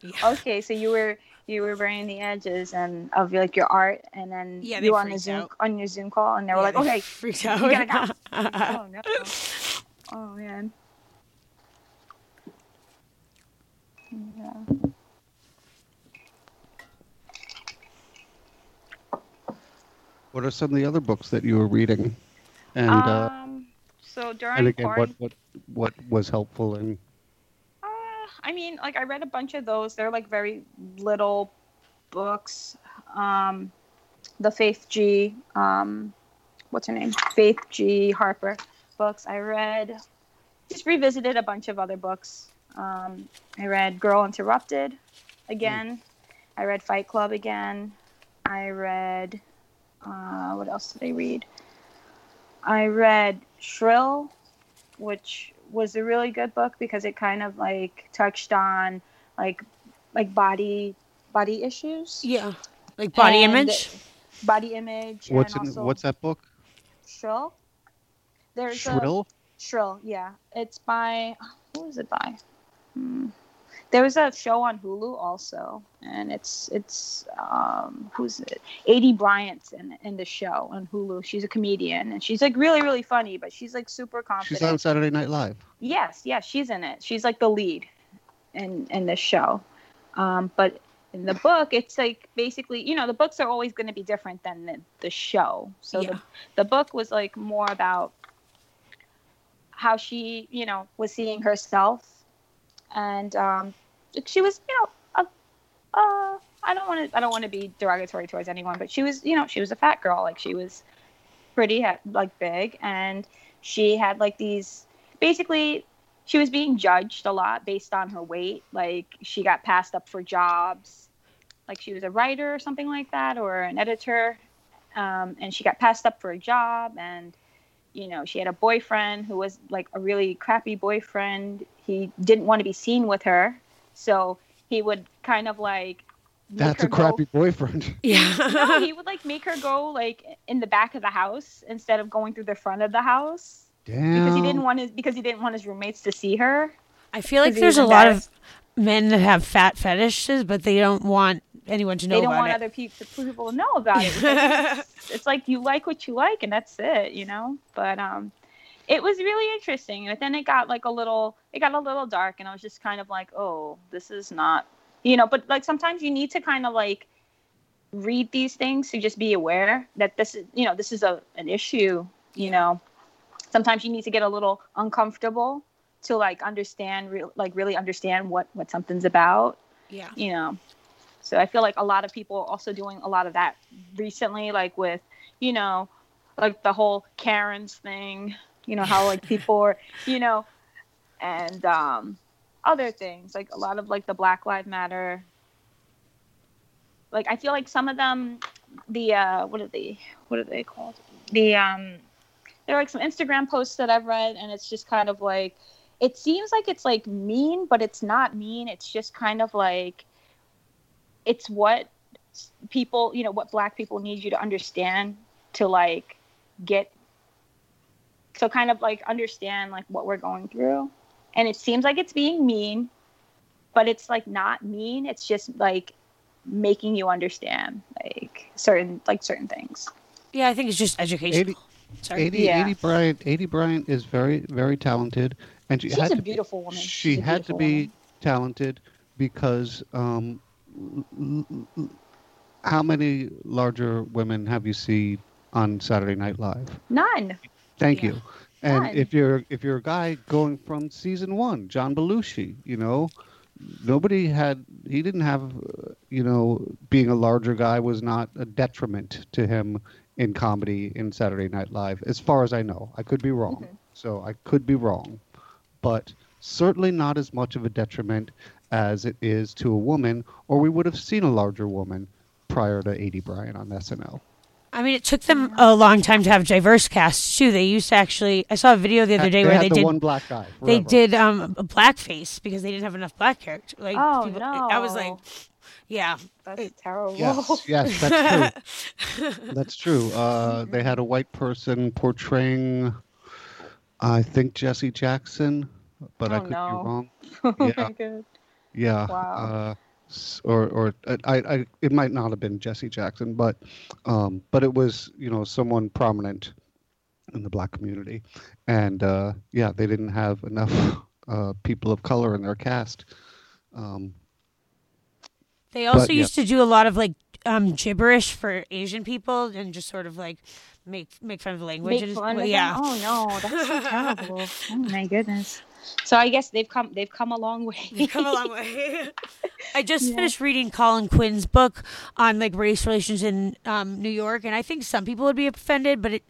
[SPEAKER 3] Yeah.
[SPEAKER 4] Okay, so you were you were burning the edges and of like your art, and then
[SPEAKER 3] Yeah,
[SPEAKER 4] you were on the Zoom
[SPEAKER 3] out.
[SPEAKER 4] on your Zoom call, and they were
[SPEAKER 3] Yeah,
[SPEAKER 4] like,
[SPEAKER 3] they
[SPEAKER 4] "Okay,
[SPEAKER 3] freaked out.
[SPEAKER 4] you gotta go." oh no. Oh man. Yeah.
[SPEAKER 2] What are some of the other books that you were reading? And uh,
[SPEAKER 4] um. So during
[SPEAKER 2] and again, what what what was helpful and
[SPEAKER 4] Uh, I mean, like I read a bunch of those. They're like very little books. Um, the Faith G. Um, what's her name? Faith G. Harper books. I read. Just revisited a bunch of other books. Um, I read Girl Interrupted again. I read Fight Club again. I read. Uh, what else did I read? I read Shrill, which was a really good book because it kind of like touched on like like body body issues,
[SPEAKER 3] Yeah. Like body
[SPEAKER 4] And
[SPEAKER 3] image.
[SPEAKER 4] body image.
[SPEAKER 2] what's
[SPEAKER 4] and
[SPEAKER 2] in,
[SPEAKER 4] also
[SPEAKER 2] what's that book?
[SPEAKER 4] Shrill? There's
[SPEAKER 2] Shrill.
[SPEAKER 4] a Shrill, yeah. It's by who is it by? Hmm. There was a show on Hulu also, and it's it's um who's it? Aidy Bryant's in in the show on Hulu. She's a comedian and she's like really really funny, but she's like super confident.
[SPEAKER 2] She's on Saturday Night Live.
[SPEAKER 4] Yes, yes, she's in it. She's like the lead in in this show. Um, but in the book, it's like basically, you know, the books are always going to be different than the, the show. So
[SPEAKER 3] Yeah.
[SPEAKER 4] the the book was like more about how she, you know, was seeing herself, and um, she was, you know, a, uh, I don't want to, I don't want to be derogatory towards anyone, but she was, you know, she was a fat girl. Like she was pretty, like big, and she had like these basically she was being judged a lot based on her weight. Like she got passed up for jobs. Like she was a writer or something like that or an editor. Um, and she got passed up for a job. And you know she had a boyfriend who was like a really crappy boyfriend he didn't want to be seen with her so he would kind of like
[SPEAKER 2] That's
[SPEAKER 4] her
[SPEAKER 2] a
[SPEAKER 4] go-
[SPEAKER 2] crappy boyfriend.
[SPEAKER 3] Yeah.
[SPEAKER 4] no, he would like make her go like in the back of the house instead of going through the front of the house
[SPEAKER 2] Damn.
[SPEAKER 4] because he didn't want his because he didn't want his roommates to see her.
[SPEAKER 3] I feel like there's a lot of men that have fat fetishes, but they don't want anyone to know
[SPEAKER 4] they don't
[SPEAKER 3] about
[SPEAKER 4] want
[SPEAKER 3] it.
[SPEAKER 4] other people people to know about it. it's, it's like you like what you like, and that's it, you know. But um, it was really interesting. But then it got like a little, it got a little dark, and I was just kind of like, oh, this is not, you know. But like sometimes you need to kind of like read these things to just be aware that this is, you know, this is a an issue, you know. Sometimes you need to get a little uncomfortable to like understand, real like really understand what what something's about
[SPEAKER 3] yeah.
[SPEAKER 4] you know so i feel like a lot of people are also doing a lot of that recently like with you know like the whole karens thing you know how like people are you know and um other things like a lot of like the black lives matter. Like i feel like some of them the uh what are they what are they called? The um there are like some instagram posts that i've read and it's just kind of like it seems like it's like mean but it's not mean. It's just kind of like it's what people you know what black people need you to understand to like get so kind of like understand like what we're going through and it seems like it's being mean but it's like not mean it's just like making you understand like certain like certain things
[SPEAKER 3] Yeah, I think it's just educational.
[SPEAKER 2] Aidy
[SPEAKER 3] Sorry.
[SPEAKER 2] Aidy,
[SPEAKER 4] Yeah.
[SPEAKER 2] Aidy Bryant, Aidy Bryant is very, very talented, and she
[SPEAKER 4] she's
[SPEAKER 2] had
[SPEAKER 4] a
[SPEAKER 2] to be-
[SPEAKER 4] beautiful woman
[SPEAKER 2] She
[SPEAKER 4] She's
[SPEAKER 2] had to be
[SPEAKER 4] woman.
[SPEAKER 2] talented because um, how many larger women have you seen on Saturday Night Live?
[SPEAKER 4] none
[SPEAKER 2] Thank
[SPEAKER 3] Yeah.
[SPEAKER 2] you. And if you're if you're a guy going from season one, John Belushi, you know, nobody had he didn't have uh, you know being a larger guy was not a detriment to him in comedy in Saturday Night Live, as far as I know. I could be wrong,
[SPEAKER 4] Mhm.
[SPEAKER 2] so I could be wrong, but certainly not as much of a detriment as it is to a woman, or we would have seen a larger woman prior to Aidy Bryan on SNL.
[SPEAKER 3] I mean, it took them a long time to have diverse casts too. They used to actually. I saw a video the other day
[SPEAKER 2] they
[SPEAKER 3] where
[SPEAKER 2] had
[SPEAKER 3] they
[SPEAKER 2] the
[SPEAKER 3] did.
[SPEAKER 2] one black guy.
[SPEAKER 3] They did um, a blackface because they didn't have enough black character. Like,
[SPEAKER 4] Oh,
[SPEAKER 3] people, I was like, yeah,
[SPEAKER 4] That's terrible.
[SPEAKER 2] Yes, yes, that's true. that's true. Uh, they had a white person portraying, I think Jesse Jackson, but I
[SPEAKER 4] Oh,
[SPEAKER 2] could
[SPEAKER 4] no.
[SPEAKER 2] be wrong.
[SPEAKER 4] oh
[SPEAKER 2] Yeah.
[SPEAKER 4] my god.
[SPEAKER 2] Yeah.
[SPEAKER 4] Wow.
[SPEAKER 2] Uh, s- or or uh, I, I it might not have been Jesse Jackson, but um, but it was you know someone prominent in the black community, and uh, yeah, they didn't have enough uh, people of color in their cast. Um,
[SPEAKER 3] They also
[SPEAKER 2] yeah.
[SPEAKER 3] used to do a lot of like um, gibberish for Asian people and just sort of like make make fun of the language.
[SPEAKER 4] Make fun
[SPEAKER 3] well,
[SPEAKER 4] of
[SPEAKER 3] yeah.
[SPEAKER 4] them? Oh no, that's so terrible. Oh my goodness. So I guess they've come they've come a long way.
[SPEAKER 3] They've come a long way. I just
[SPEAKER 4] Yeah.
[SPEAKER 3] finished reading Colin Quinn's book on like race relations in um, New York, and I think some people would be offended, but it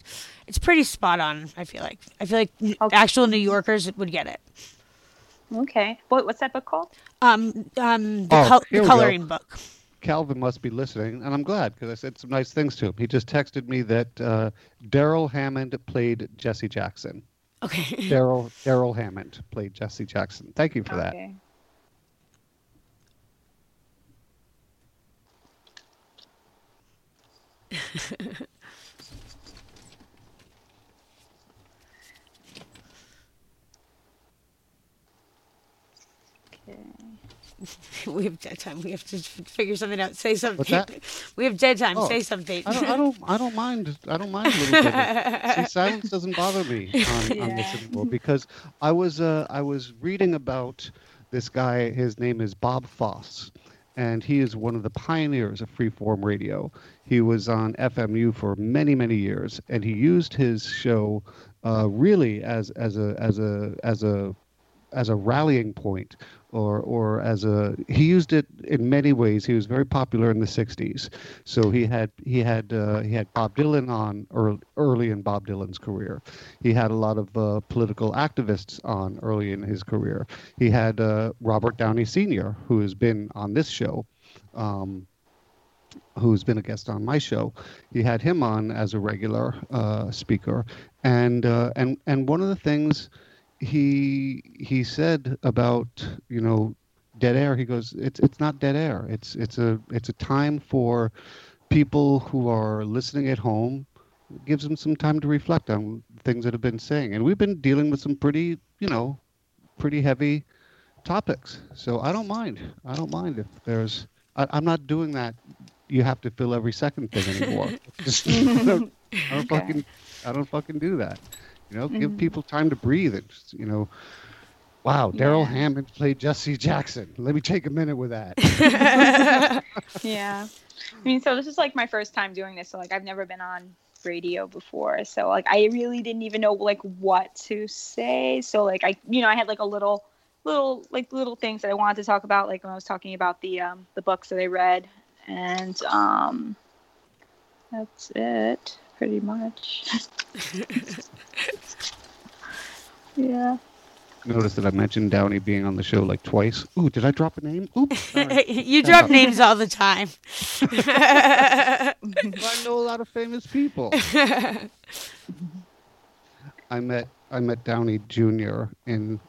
[SPEAKER 3] it's pretty spot on. I feel like I feel like
[SPEAKER 4] Okay.
[SPEAKER 3] actual New Yorkers would get it.
[SPEAKER 4] okay. What what's that book called?
[SPEAKER 3] Um, um, the,
[SPEAKER 2] Oh,
[SPEAKER 3] col- the
[SPEAKER 2] we go.
[SPEAKER 3] coloring book.
[SPEAKER 2] Calvin must be listening, and I'm glad because I said some nice things to him. He just texted me that uh, Darrell Hammond played Jesse Jackson.
[SPEAKER 3] Okay.
[SPEAKER 2] Darrell Darrell Hammond played Jesse Jackson. Thank you for that.
[SPEAKER 4] Okay. Okay.
[SPEAKER 3] we have dead time. We have to figure something out. Say something.
[SPEAKER 2] What's that?
[SPEAKER 3] We have dead time.
[SPEAKER 2] Oh,
[SPEAKER 3] Say something.
[SPEAKER 2] I don't, I don't, I don't mind. I don't mind a little bit. See, silence doesn't bother me on, on this
[SPEAKER 4] Yeah.
[SPEAKER 2] anymore because I was, uh, I was reading about this guy. His name is Bob Fass, and he is one of the pioneers of freeform radio. He was on FMU for many, many years, and he used his show uh, really as, as a, as a, as a as a rallying point or or as a he used it in many ways he was very popular in the 60s so he had he had uh, he had Bob Dylan on early, early in Bob Dylan's career he had a lot of uh, political activists on early in his career he had uh, Robert Downey Sr. who has been on this show um, who's been a guest on my show. He had him on as a regular uh, speaker, and uh, and and one of the things he he said about you know dead air. He goes, it's it's not dead air. It's it's a it's a time for people who are listening at home. It gives them some time to reflect on things that have been saying, and we've been dealing with some pretty you know pretty heavy topics. So I don't mind. I don't mind if there's. I, I'm not doing that. You have to fill every second thing anymore. Just I don't, I don't
[SPEAKER 4] Okay.
[SPEAKER 2] fucking I don't fucking do that. You know, give people time to breathe. And just, you know, wow, Darrell
[SPEAKER 4] Yeah.
[SPEAKER 2] Hammond played Jesse Jackson. Let me take a minute with that.
[SPEAKER 4] Yeah. I mean, so this is like my first time doing this. So like I've never been on radio before. So like I really didn't even know like what to say. So like I you know, I had like a little little like little things that I wanted to talk about like when I was talking about the um the books that I read and um that's it pretty much. yeah.
[SPEAKER 2] Notice that I mentioned Downey being on the show like twice. Ooh, did I drop a name? Oops. sorry.
[SPEAKER 3] you drop names all the time.
[SPEAKER 2] I know a lot of famous people. I met I met Downey Jr. in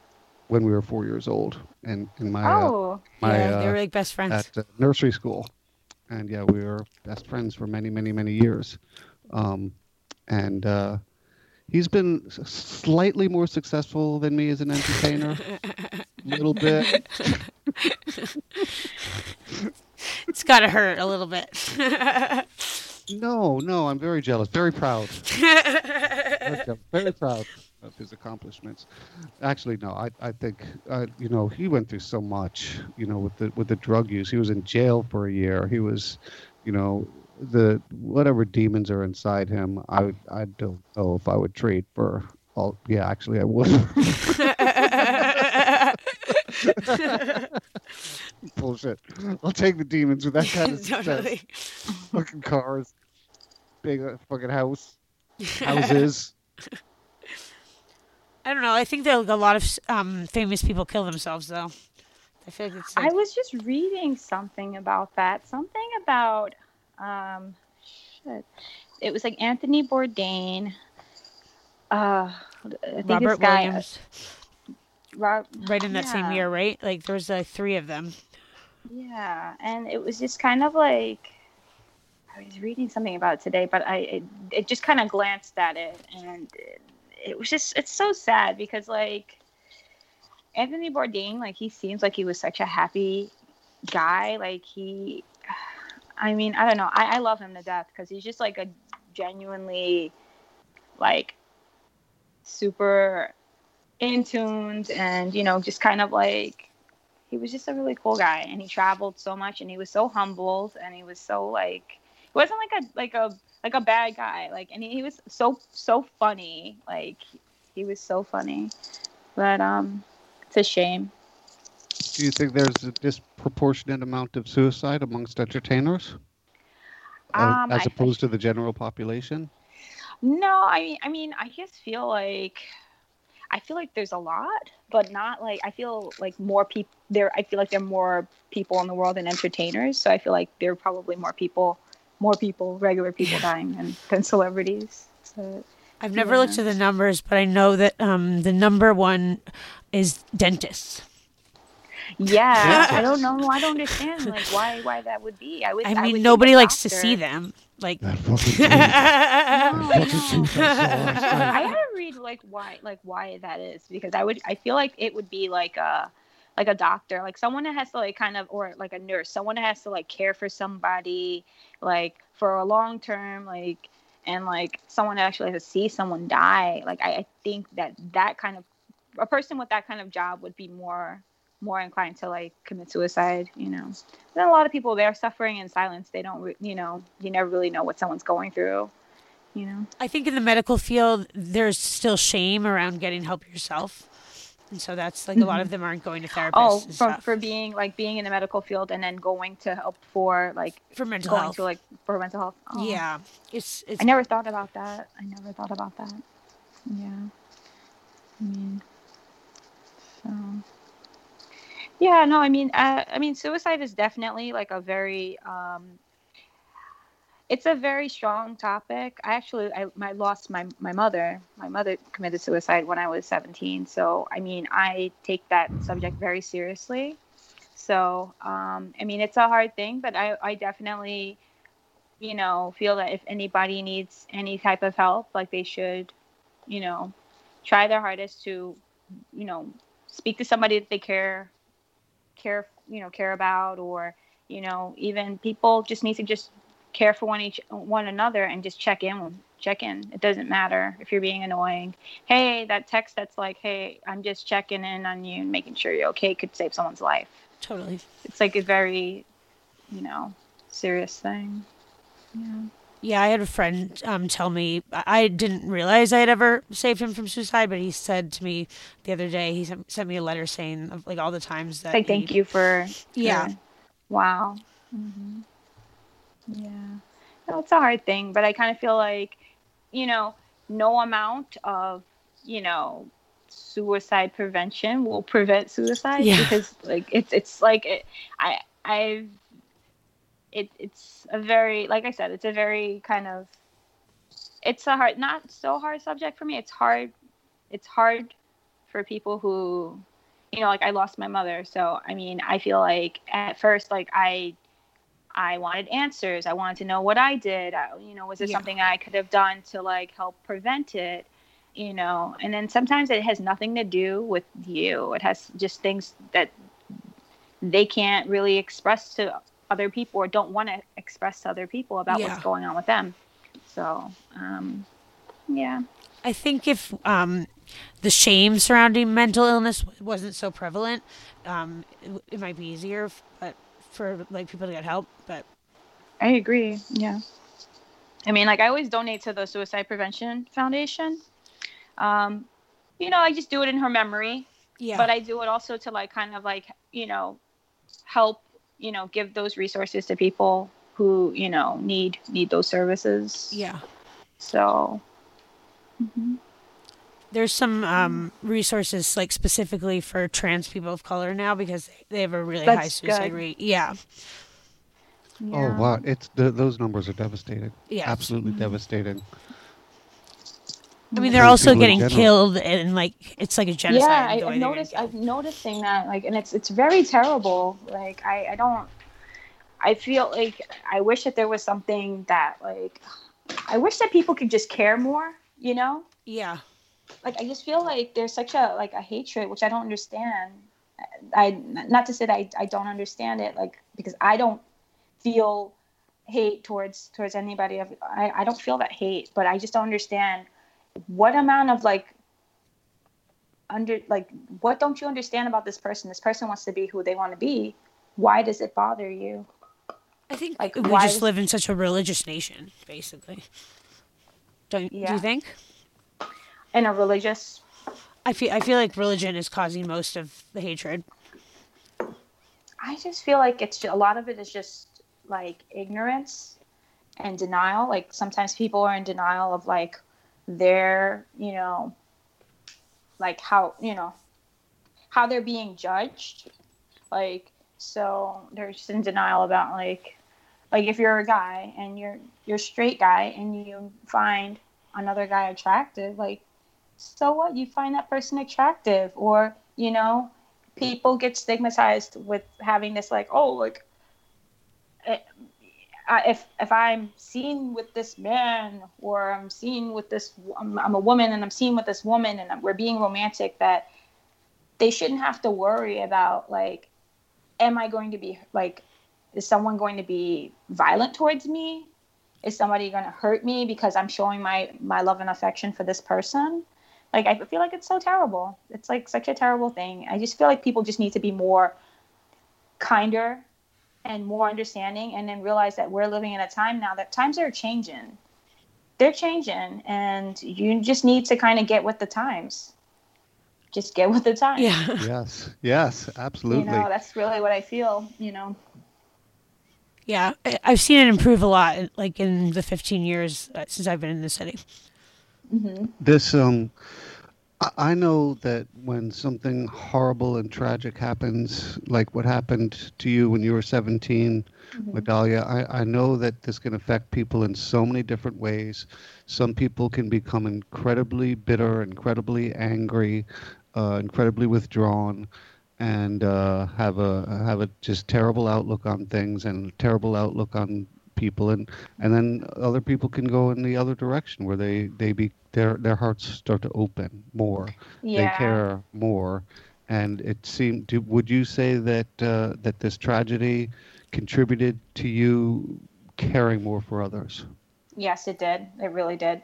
[SPEAKER 2] when we were four years old, and in my uh,
[SPEAKER 4] Oh.
[SPEAKER 2] my
[SPEAKER 3] yeah, they
[SPEAKER 2] uh,
[SPEAKER 3] were like best friends.
[SPEAKER 2] at uh, nursery school, and yeah, we were best friends for many, many, many years. Um, and uh, he's been slightly more successful than me as an entertainer, a little bit.
[SPEAKER 3] It's got to hurt a little bit.
[SPEAKER 2] No, no, I'm very jealous, very proud, very, very proud of his accomplishments. Actually, no, I, I think, uh, you know, he went through so much, you know, with the with the drug use. He was in jail for a year. He was, you know, the whatever demons are inside him. I I don't know if I would trade for all. Yeah, actually, I would. Bullshit. I'll take the demons with that kind of success.
[SPEAKER 3] totally.
[SPEAKER 2] Fucking cars, big uh, fucking house, houses.
[SPEAKER 3] I don't know. I think that like, a lot of um, famous people kill themselves, though. I feel like it's
[SPEAKER 4] I was just reading something about that. Something about um shit. it was like Anthony Bourdain. Uh, I think
[SPEAKER 3] Robert
[SPEAKER 4] this guy, uh,
[SPEAKER 3] Williams,
[SPEAKER 4] Rob,
[SPEAKER 3] right in that same year, right? Like there was like three of them.
[SPEAKER 4] Yeah, and it was just kind of like I was reading something about it today, but I it, it just kind of glanced at it, and it, it was just it's so sad because like Anthony Bourdain, like he seems like he was such a happy guy. Like he, I mean, I don't know, I, I love him to death because he's just like a genuinely like super in tuned and you know just kind of like he was just a really cool guy and he traveled so much and he was so humbled and he was so like he wasn't like a like a like a bad guy like and he, he was so so funny like he was so funny. But um it's a shame
[SPEAKER 2] Do you think there's a disproportionate amount of suicide amongst entertainers, uh,
[SPEAKER 4] um
[SPEAKER 2] as
[SPEAKER 4] I,
[SPEAKER 2] opposed to the general population?
[SPEAKER 4] no i mean i mean i just feel like i feel like there's a lot but not like i feel like more people there i feel like there are more people in the world than entertainers so i feel like there are probably more people more people regular people dying than, than celebrities so
[SPEAKER 3] I've never looked at the numbers, but I know that um, the number one is dentists.
[SPEAKER 4] Yeah
[SPEAKER 2] Yeah.
[SPEAKER 4] i don't know i don't understand like why why that would be i would
[SPEAKER 3] I
[SPEAKER 4] would
[SPEAKER 3] mean,
[SPEAKER 4] think
[SPEAKER 3] nobody
[SPEAKER 4] a
[SPEAKER 3] likes to see them. Like,
[SPEAKER 2] That fucking
[SPEAKER 4] No, I
[SPEAKER 2] fucking
[SPEAKER 4] know.
[SPEAKER 2] suicide is so
[SPEAKER 4] I gotta read like why like why that is because I would I feel like it would be like a like a doctor like someone that has to like kind of or like a nurse someone that has to like care for somebody like for a long term like and like someone that actually has to see someone die like I, I think that that kind of a person with that kind of job would be more more inclined to like commit suicide you know. Then a lot of people they're suffering in silence. They don't re- you know you never really know what someone's going through you know?
[SPEAKER 3] I think in the medical field, there's still shame around getting help yourself. And so that's like a lot mm-hmm. of them aren't going to therapists
[SPEAKER 4] oh
[SPEAKER 3] and
[SPEAKER 4] for,
[SPEAKER 3] stuff.
[SPEAKER 4] for being like being in the medical field and then going to help for like
[SPEAKER 3] for mental
[SPEAKER 4] going
[SPEAKER 3] health.
[SPEAKER 4] to like for mental health. Oh,
[SPEAKER 3] yeah, it's it's
[SPEAKER 4] i never thought about that. I never thought about that. Yeah. I mean so yeah no i mean uh, i mean suicide is definitely like a very um it's a very strong topic. I actually I, I lost my my mother. My mother committed suicide when I was 17. So I mean, I take that subject very seriously. So um, I mean, it's a hard thing, but I I definitely you know feel that if anybody needs any type of help, like they should, you know, try their hardest to you know speak to somebody that they care care you know care about or you know even people just need to just care for one each one another and just check in check in. It doesn't matter if you're being annoying. Hey that text that's like hey i'm just checking in on you and making sure you're okay could save someone's life.
[SPEAKER 3] Totally.
[SPEAKER 4] it's like a very you know serious thing. Yeah
[SPEAKER 3] Yeah, I had a friend um, tell me I didn't realize I had ever saved him from suicide, but he said to me the other day he sent, sent me a letter saying of like all the times that
[SPEAKER 4] like
[SPEAKER 3] he-
[SPEAKER 4] thank you for
[SPEAKER 3] Yeah.
[SPEAKER 4] wow hmm yeah no, it's a hard thing but i kind of feel like you know no amount of you know suicide prevention will prevent suicide
[SPEAKER 3] Yeah.
[SPEAKER 4] because like it's it's like it, i i've it it's a very like i said it's a very kind of it's a hard not so hard subject for me. It's hard it's hard for people who you know like i lost my mother. So i mean i feel like at first like i i wanted answers. I wanted to know what i did. I, you know was there
[SPEAKER 3] Yeah.
[SPEAKER 4] something i could have done to like help prevent it you know? And then sometimes it has nothing to do with you. It has just things that they can't really express to other people or don't want to express to other people about
[SPEAKER 3] Yeah.
[SPEAKER 4] what's going on with them so um yeah
[SPEAKER 3] I think if um, the shame surrounding mental illness wasn't so prevalent, um, it, it might be easier, but for like people to get help. But
[SPEAKER 4] I agree. Yeah. I mean, like I always donate to the Suicide Prevention Foundation. Um, you know, I just do it in her memory,
[SPEAKER 3] yeah,
[SPEAKER 4] but I do it also to like kind of like, you know, help, you know, give those resources to people who, you know, need need those services.
[SPEAKER 3] yeah.
[SPEAKER 4] So mhm.
[SPEAKER 3] There's some um, resources like specifically for trans people of color now because they have a really high suicide
[SPEAKER 4] good.
[SPEAKER 3] rate. Yeah,
[SPEAKER 2] Oh wow, it's the, those numbers are devastating.
[SPEAKER 3] Yeah,
[SPEAKER 2] Absolutely devastating.
[SPEAKER 3] I mean, they're
[SPEAKER 2] Those
[SPEAKER 3] also getting killed, and like it's like a genocide.
[SPEAKER 4] yeah
[SPEAKER 3] the
[SPEAKER 4] I,
[SPEAKER 3] way
[SPEAKER 4] i've noticed
[SPEAKER 3] killed.
[SPEAKER 4] i'm noticing that like and it's it's very terrible like i i don't i feel like i wish that there was something that like i wish that people could just care more you know
[SPEAKER 3] Yeah.
[SPEAKER 4] like i just feel like there's such a like a hatred which i don't understand i not to say that i, I don't understand it like because i don't feel hate towards towards anybody of I, I don't feel that hate but i just don't understand what amount of like under like what don't you understand about this person this person wants to be who they want to be why does it bother you
[SPEAKER 3] I think
[SPEAKER 4] Like,
[SPEAKER 3] we
[SPEAKER 4] why
[SPEAKER 3] just
[SPEAKER 4] is-
[SPEAKER 3] live in such a religious nation, basically. Don't do you think?
[SPEAKER 4] in a religious
[SPEAKER 3] I feel I feel like religion is causing most of the hatred.
[SPEAKER 4] I just feel like it's ju- a lot of it is just like ignorance and denial. Like sometimes people are in denial of like their, you know, like how, you know, how they're being judged. Like so they're just in denial about like like if you're a guy and you're you're a straight guy and you find another guy attractive, like so what? You find that person attractive or, you know, people get stigmatized with having this like oh like eh, I- if if i'm seen with this man or i'm seen with this I'm, I'm a woman and i'm seen with this woman and we're being romantic that they shouldn't have to worry about like am i going to be like is someone going to be violent towards me? Is somebody going to hurt me because i'm showing my my love and affection for this person? Like i feel like it's so terrible. It's like such a terrible thing. I just feel like people just need to be more kinder and more understanding and then realize that we're living in a time now that times are changing they're changing and you just need to kind of get with the times just get with the times
[SPEAKER 3] Yeah.
[SPEAKER 2] yes, yes, absolutely.
[SPEAKER 4] you know that's really what i feel you know
[SPEAKER 3] Yeah. I- I've seen it improve a lot like in the 15 years uh, since I've been in the city.
[SPEAKER 2] This um, I- know that when something horrible and tragic happens, like what happened to you when you were 17, Medalia, I, I know that this can affect people in so many different ways. Some people can become incredibly bitter, incredibly angry, uh, incredibly withdrawn, and uh, have a have a just terrible outlook on things and a terrible outlook on people and and then other people can go in the other direction where they they be their their hearts start to open more
[SPEAKER 4] yeah
[SPEAKER 2] they care more and it seemed do, would you say that uh, that this tragedy contributed to you caring more for others
[SPEAKER 4] Yes, it did. It really did.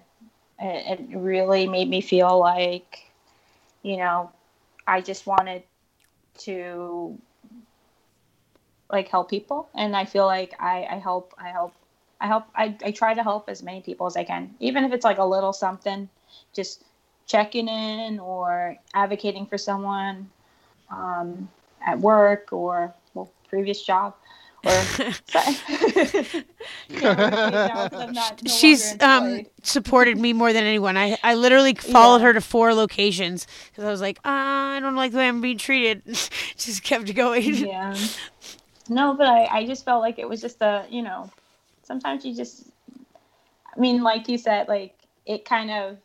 [SPEAKER 4] It, it really made me feel like, you know, I just wanted to like help people, and I feel like I, I help. I help. I help. I, I try to help as many people as I can, even if it's like a little something, just checking in or advocating for someone um, at work or well, previous job. Or Can't work right now 'cause I'm not no
[SPEAKER 3] She's um supported me more than anyone. I I literally followed
[SPEAKER 4] Yeah.
[SPEAKER 3] her to four locations because I was like, uh, I don't like the way I'm being treated. just kept going.
[SPEAKER 4] yeah. No, but I, I just felt like it was just a, you know, sometimes you just, I mean, like you said, like it kind of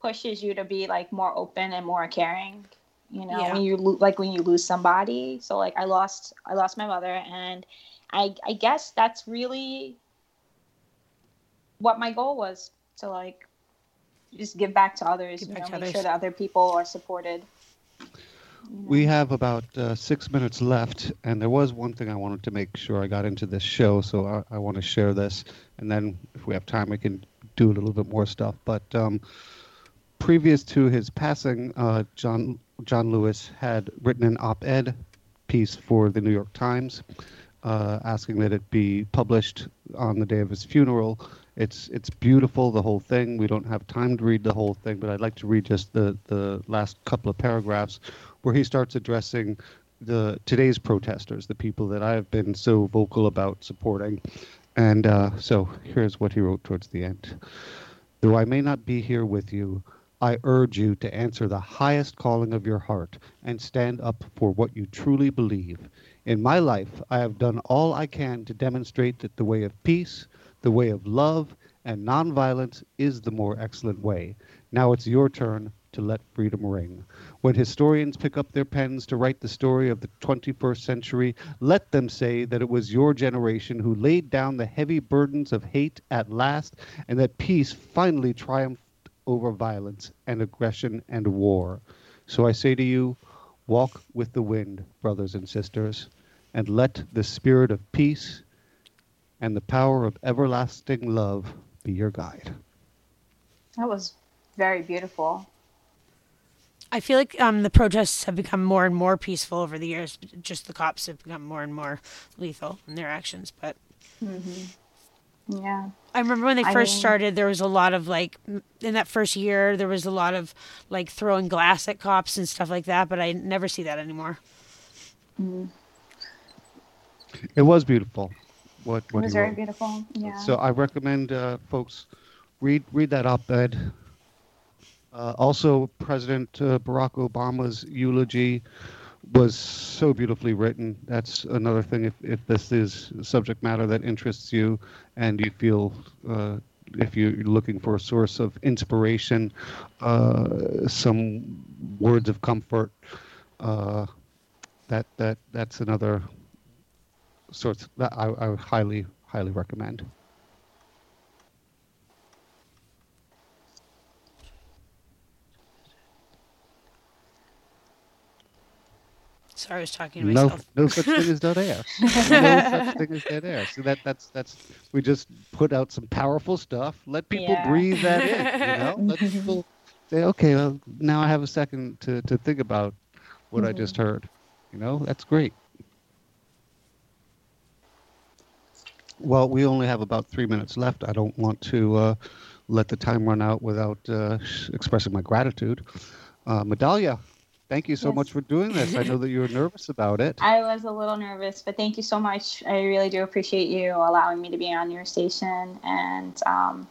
[SPEAKER 4] pushes you to be like more open and more caring. You know,
[SPEAKER 3] Yeah.
[SPEAKER 4] when you lo- like when you lose somebody. So like I lost, I lost my mother, and I, I guess that's really what my goal was to like just give back to others.
[SPEAKER 3] Give
[SPEAKER 4] you know, make
[SPEAKER 3] others.
[SPEAKER 4] sure that other people are supported.
[SPEAKER 2] We have about uh, six minutes left, and there was one thing I wanted to make sure I got into this show, so I, I want to share this, and then if we have time, we can do a little bit more stuff. But um, previous to his passing, uh, John John Lewis had written an op-ed piece for the New York Times, uh, asking that it be published on the day of his funeral. It's it's beautiful, the whole thing. We don't have time to read the whole thing, but I'd like to read just the, the last couple of paragraphs where he starts addressing the today's protesters, the people that I've been so vocal about supporting. And uh, so here's what he wrote towards the end. Though I may not be here with you, I urge you to answer the highest calling of your heart and stand up for what you truly believe. In my life, I have done all I can to demonstrate that the way of peace, the way of love, and nonviolence is the more excellent way. Now it's your turn to let freedom ring. When historians pick up their pens to write the story of the 21st century, let them say that it was your generation who laid down the heavy burdens of hate at last, and that peace finally triumphed over violence and aggression and war. So I say to you, walk with the wind, brothers and sisters, and let the spirit of peace and the power of everlasting love be your guide.
[SPEAKER 4] That was very beautiful.
[SPEAKER 3] I feel like um, the protests have become more and more peaceful over the years. Just the cops have become more and more lethal in their actions. But
[SPEAKER 4] Yeah.
[SPEAKER 3] I remember when they
[SPEAKER 4] I
[SPEAKER 3] first
[SPEAKER 4] mean-
[SPEAKER 3] started, there was a lot of like in that first year, there was a lot of like throwing glass at cops and stuff like that. But I never see that anymore.
[SPEAKER 2] It was beautiful. What,
[SPEAKER 4] It was very
[SPEAKER 2] wrote.
[SPEAKER 4] beautiful. Yeah.
[SPEAKER 2] So I recommend uh, folks read read that op-ed. Uh, also, President uh, Barack Obama's eulogy was so beautifully written. That's another thing. If if this is subject matter that interests you, and you feel uh, if you're looking for a source of inspiration, uh, some words of comfort, uh, that that that's another source that I, I highly highly recommend.
[SPEAKER 3] Sorry, I was talking to
[SPEAKER 2] No,
[SPEAKER 3] myself.
[SPEAKER 2] no such thing as dead air. no such thing as dead air. So that that's that's we just put out some powerful stuff. Let people
[SPEAKER 4] Yeah.
[SPEAKER 2] breathe that in. You know, let people say, okay, well, now I have a second to to think about what I just heard. You know, that's great. Well, we only have about three minutes left. I don't want to uh, let the time run out without uh, expressing my gratitude. Uh, Medalia, thank you so
[SPEAKER 4] Yes.
[SPEAKER 2] much for doing this. I know that you were nervous about it.
[SPEAKER 4] I was a little nervous, but thank you so much. I really do appreciate you allowing me to be on your station, and um,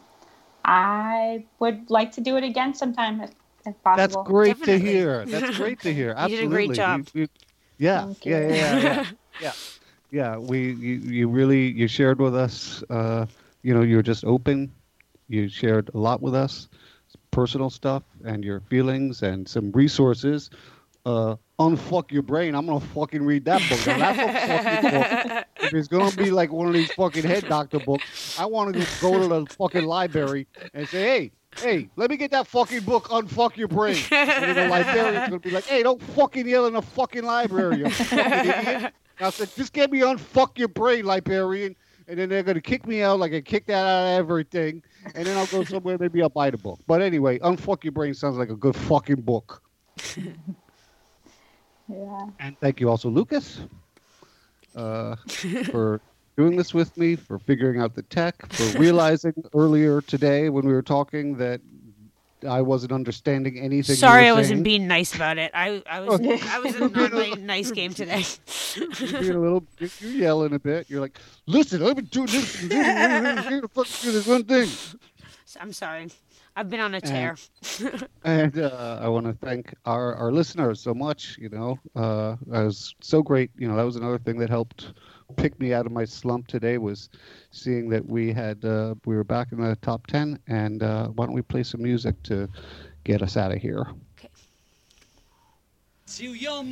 [SPEAKER 4] I would like to do it again sometime if, if
[SPEAKER 2] That's
[SPEAKER 4] possible.
[SPEAKER 2] great to hear. That's great to hear.
[SPEAKER 3] You
[SPEAKER 2] Absolutely.
[SPEAKER 3] did a great job.
[SPEAKER 2] You- you- yeah,
[SPEAKER 4] Thank
[SPEAKER 2] yeah,
[SPEAKER 4] you.
[SPEAKER 2] yeah, yeah, yeah, yeah, yeah. We, you, you really, you shared with us. Uh, you know, you were just open. You shared a lot with us, personal stuff and your feelings and some resources. Uh, unfuck your brain. I'm gonna fucking read that book. Now, that's a fucking book. If it's gonna be like one of these fucking head doctor books, I want to go to the fucking library and say, hey, hey, let me get that fucking book, Unfuck Your Brain. And the librarian's gonna be like, hey, don't fucking yell in the fucking library, you fucking idiot. I said, just get me Unfuck Your Brain, librarian. And then they're gonna kick me out like I kicked that out of everything. And then I'll go somewhere, maybe I'll buy the book. But anyway, Unfuck Your Brain sounds like a good fucking book.
[SPEAKER 4] Yeah.
[SPEAKER 2] And thank you also, Lucas, uh, for doing this with me, for figuring out the tech, for realizing earlier today when we were talking that I wasn't understanding anything. you
[SPEAKER 3] Sorry, I wasn't being nice about it. I, I was I was in not my nice game today.
[SPEAKER 2] You're being a little, you're yelling a bit. You're like, listen, let me do this. Me fucking do this one thing.
[SPEAKER 3] I'm sorry. I've been on a tear.
[SPEAKER 2] And uh, I want to thank our, our listeners so much. You know, uh, that was so great. You know, that was another thing that helped picked me out of my slump today was seeing that we had uh, we were back in the top ten, and uh, why don't we play some music to get us out of here? Okay.
[SPEAKER 1] To your